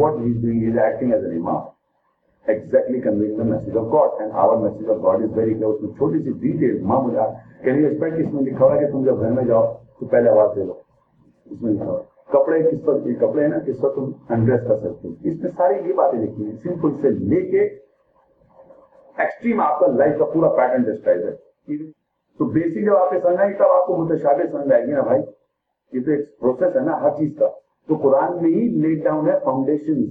what he is doing is acting as an imam exactly conveying the message of God. And our message of God is very close. میں چھوٹی سی ڈیٹیل معمولا کہ نہیں اسپیکٹ اس میں لکھا ہوا ہے کہ تم جب گھر میں جاؤ تو پہلے آواز دے لو اس میں لکھا ہوا کپڑے کس پر کپڑے ہیں نا کس پر تم انڈریس کر سکتے ہو اس میں ساری یہ باتیں لکھی ہیں سمپل سے لے کے ایکسٹریم آپ کا لائف کا پورا پیٹرن ڈسکرائب ہے تو بیسک جب آپ کے سمجھ آئے تب آپ کو متشابہ سمجھ آئے گی نا بھائی یہ تو ایک پروسیس ہے نا ہر چیز کا تو قرآن میں ہی لیٹ ڈاؤن ہے فاؤنڈیشن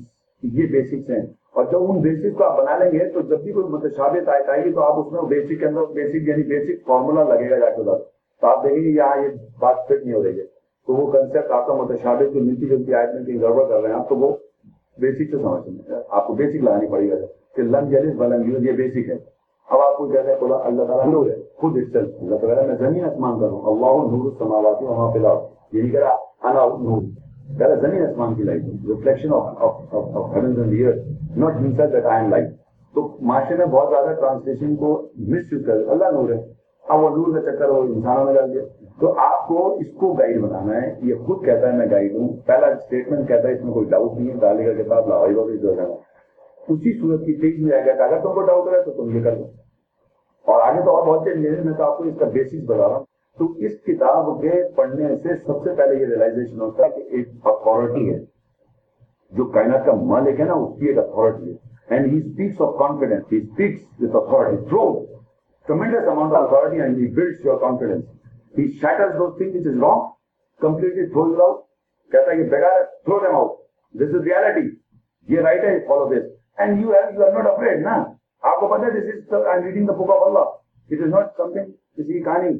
یہ بیسکس ہیں اور جب ان بیسک کو آپ بنا لیں گے تو جب بھی کوئی متشابت آئے آئے گی تو آپ اس میں بیسک کے اندر بیسک یعنی بیسک فارمولا لگے گا جا کے ادھر۔ تو آپ دیکھیں گے یہاں یہ بات فٹ نہیں ہو رہی ہے۔ تو وہ کنسپٹ آپ کا متشابت جو ملتی جلتی آیت میں کہیں گڑبڑ کر رہے ہیں آپ، تو وہ بیسک سے سمجھ لیں آپ کو بیسک لگانی پڑے گا۔ کہ لن جلس بلنگ یہ بیسک ہے۔ اب آپ کو کہہ رہے ہیں اللہ تعالیٰ نور ہے، خود اس اکثر اللہ تعالیٰ میں زمین آسمان کروں اللہ نور سماواتی وہاں پہ لاؤ یہی کہہ رہا انا نور۔ ذرا زمین آسمان کی light reflection not himself that I am light تو معاشرے میں بہت زیادہ ٹرانسلیشن کو مس یوز کر اللہ نور ہے اب وہ نور کا چکر وہ انسانوں میں ڈال دیا تو آپ کو اس کو گائیڈ بنانا ہے یہ خود کہتا ہے میں گائیڈ ہوں پہلا اسٹیٹمنٹ کہتا ہے اس میں کوئی ڈاؤٹ نہیں ہے ڈالے گا کے بعد لاہور بابی جو ہے اسی صورت کی چیز میں آئے گا کہ اگر تم کو ڈاؤٹ ہے تو تم یہ کر لو اور آگے تو اور بہت سے میں تو آپ کو اس کا بیسس بتا رہا ہوں تو اس کتاب کے پڑھنے سے سب سے پہلے یہ ریلائزیشن ہوتا ہے کہ ایک اتارٹی ہے، جو کائنات کا مالک ہے نا، اس کی ایک اتارٹی ہے۔ And he speaks of confidence he speaks with authority through tremendous amount of authority and he builds your confidence he shatters those thing which is wrong completely throw you out کہتا ہے کہ بیٹا throw them out this is reality یہ رائٹ ہے follow this and you have you are not afraid نا آپ کو پتا ہے this is I am reading the book of Allah it is not something کسی کی کہانی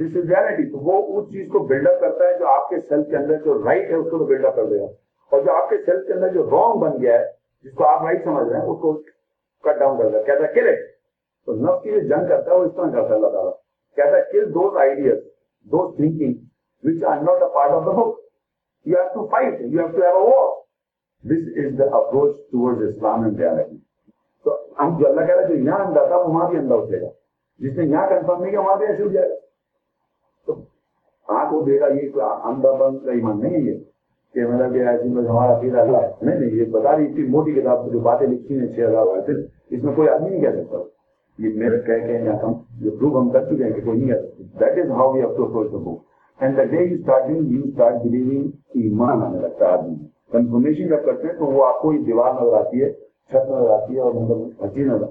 دس از ریالٹی تو وہ اس چیز کو بلڈ اپ کرتا ہے جو آپ کے سیلف کے اندر جو رائٹ ہے اس کو بلڈ اپ کر دے گا۔ اور جو آپ کے سیلف کے اندر جو رانگ بن گیا ہے، جس کو آپ رائٹ سمجھ رہے ہیں، اس کو کٹ ڈاؤن کر دیا کہتا ہے کل تو نفس کی جو جنگ کرتا ہے، وہ اس طرح کرتا ہے اللہ تعالیٰ۔ کہتا ہے kill those ideas those thinking which are not a part of the book you have to fight you have to have a war this is the approach towards Islam and reality تو ہم جو اللہ کہہ رہا ہے جو یہاں اندھا تھا وہاں بھی اندھا اٹھے گا۔ جس نے یہاں کنفرم نہیں کیا، وہاں بھی ایسے ہو جائے گا۔ کو دے گا یہ تو آندھا بند کا ایمان نہیں ہے یہ۔ کہ مطلب کہ ایسی ہمارا پیر اللہ ہے۔ نہیں نہیں، یہ بتا رہی اتنی موٹی کتاب جو باتیں لکھی ہیں چھ ہزار واضح اس میں کوئی آدمی نہیں کہہ سکتا۔ یہ میرے کہہ کے یا ہم جو پروف ہم کر چکے ہیں کہ کوئی نہیں کہہ سکتا۔ That is how we up to approach the book and the day you starting you start believing ایمان آنے لگتا ہے آدمی کنفرمیشن جب کرتے ہیں تو وہ آپ کو یہ دیوار نظر آتی ہے، چھت نظر آتی ہے اور مطلب ہر نظر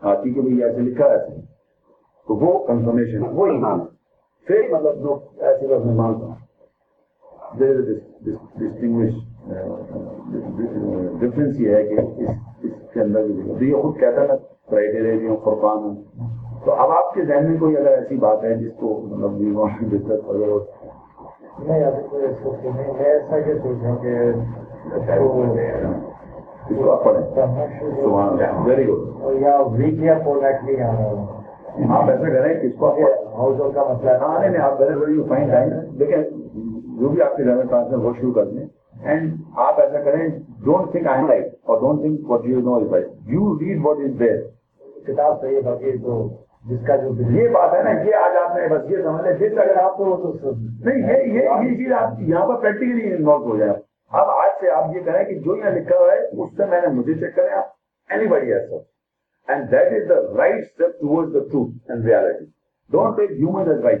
آتی ہے۔ کہ بھائی ایسے لکھا ایسے تو وہ کنفرمیشن ہے، وہ ایمان ہے۔ پھر مطلب جو ایسی بس میں مانتا ہوں ڈسٹنگوش ڈفرینس یہ ہے کہ اس کے اندر تو یہ خود کہتا نا کرائیٹیریا ہوں قربان ہوں تو اب آپ کے ذہن میں کوئی اگر ایسی بات ہے جس کو مطلب بیمار میں دقت وغیرہ نہیں ابھی کوئی ایسا نہیں میں ایسا کہ سوچوں کہ اس کو ویری گڈ یا ویک یا آ رہا ہوں آپ ایسا کریں کس کو آپ کا مسئلہ جو بھی آپ کے پاس میں وہ شروع کر دیں۔ اینڈ آپ ایسا کریں ڈونٹ تھنک آئی لائک اور don't think what you know is you read what is کتاب صحیح ہے جس کا جو یہ بات ہے نا یہ آج آپ نے بس یہ سمجھ لیں اگر آپ کو نہیں یہ یہ چیز آپ یہاں پر پریکٹیکلی انوالو ہو جائے۔ اب آج سے آپ یہ کریں کہ جو یہاں لکھا ہوا ہے اس سے میں نے مجھے چیک کریں۔ آپ اینی بڑی ایسا and that is the right step toward the truth and reality don't take human advice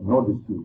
no dispute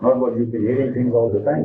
not what you be hearing things all the time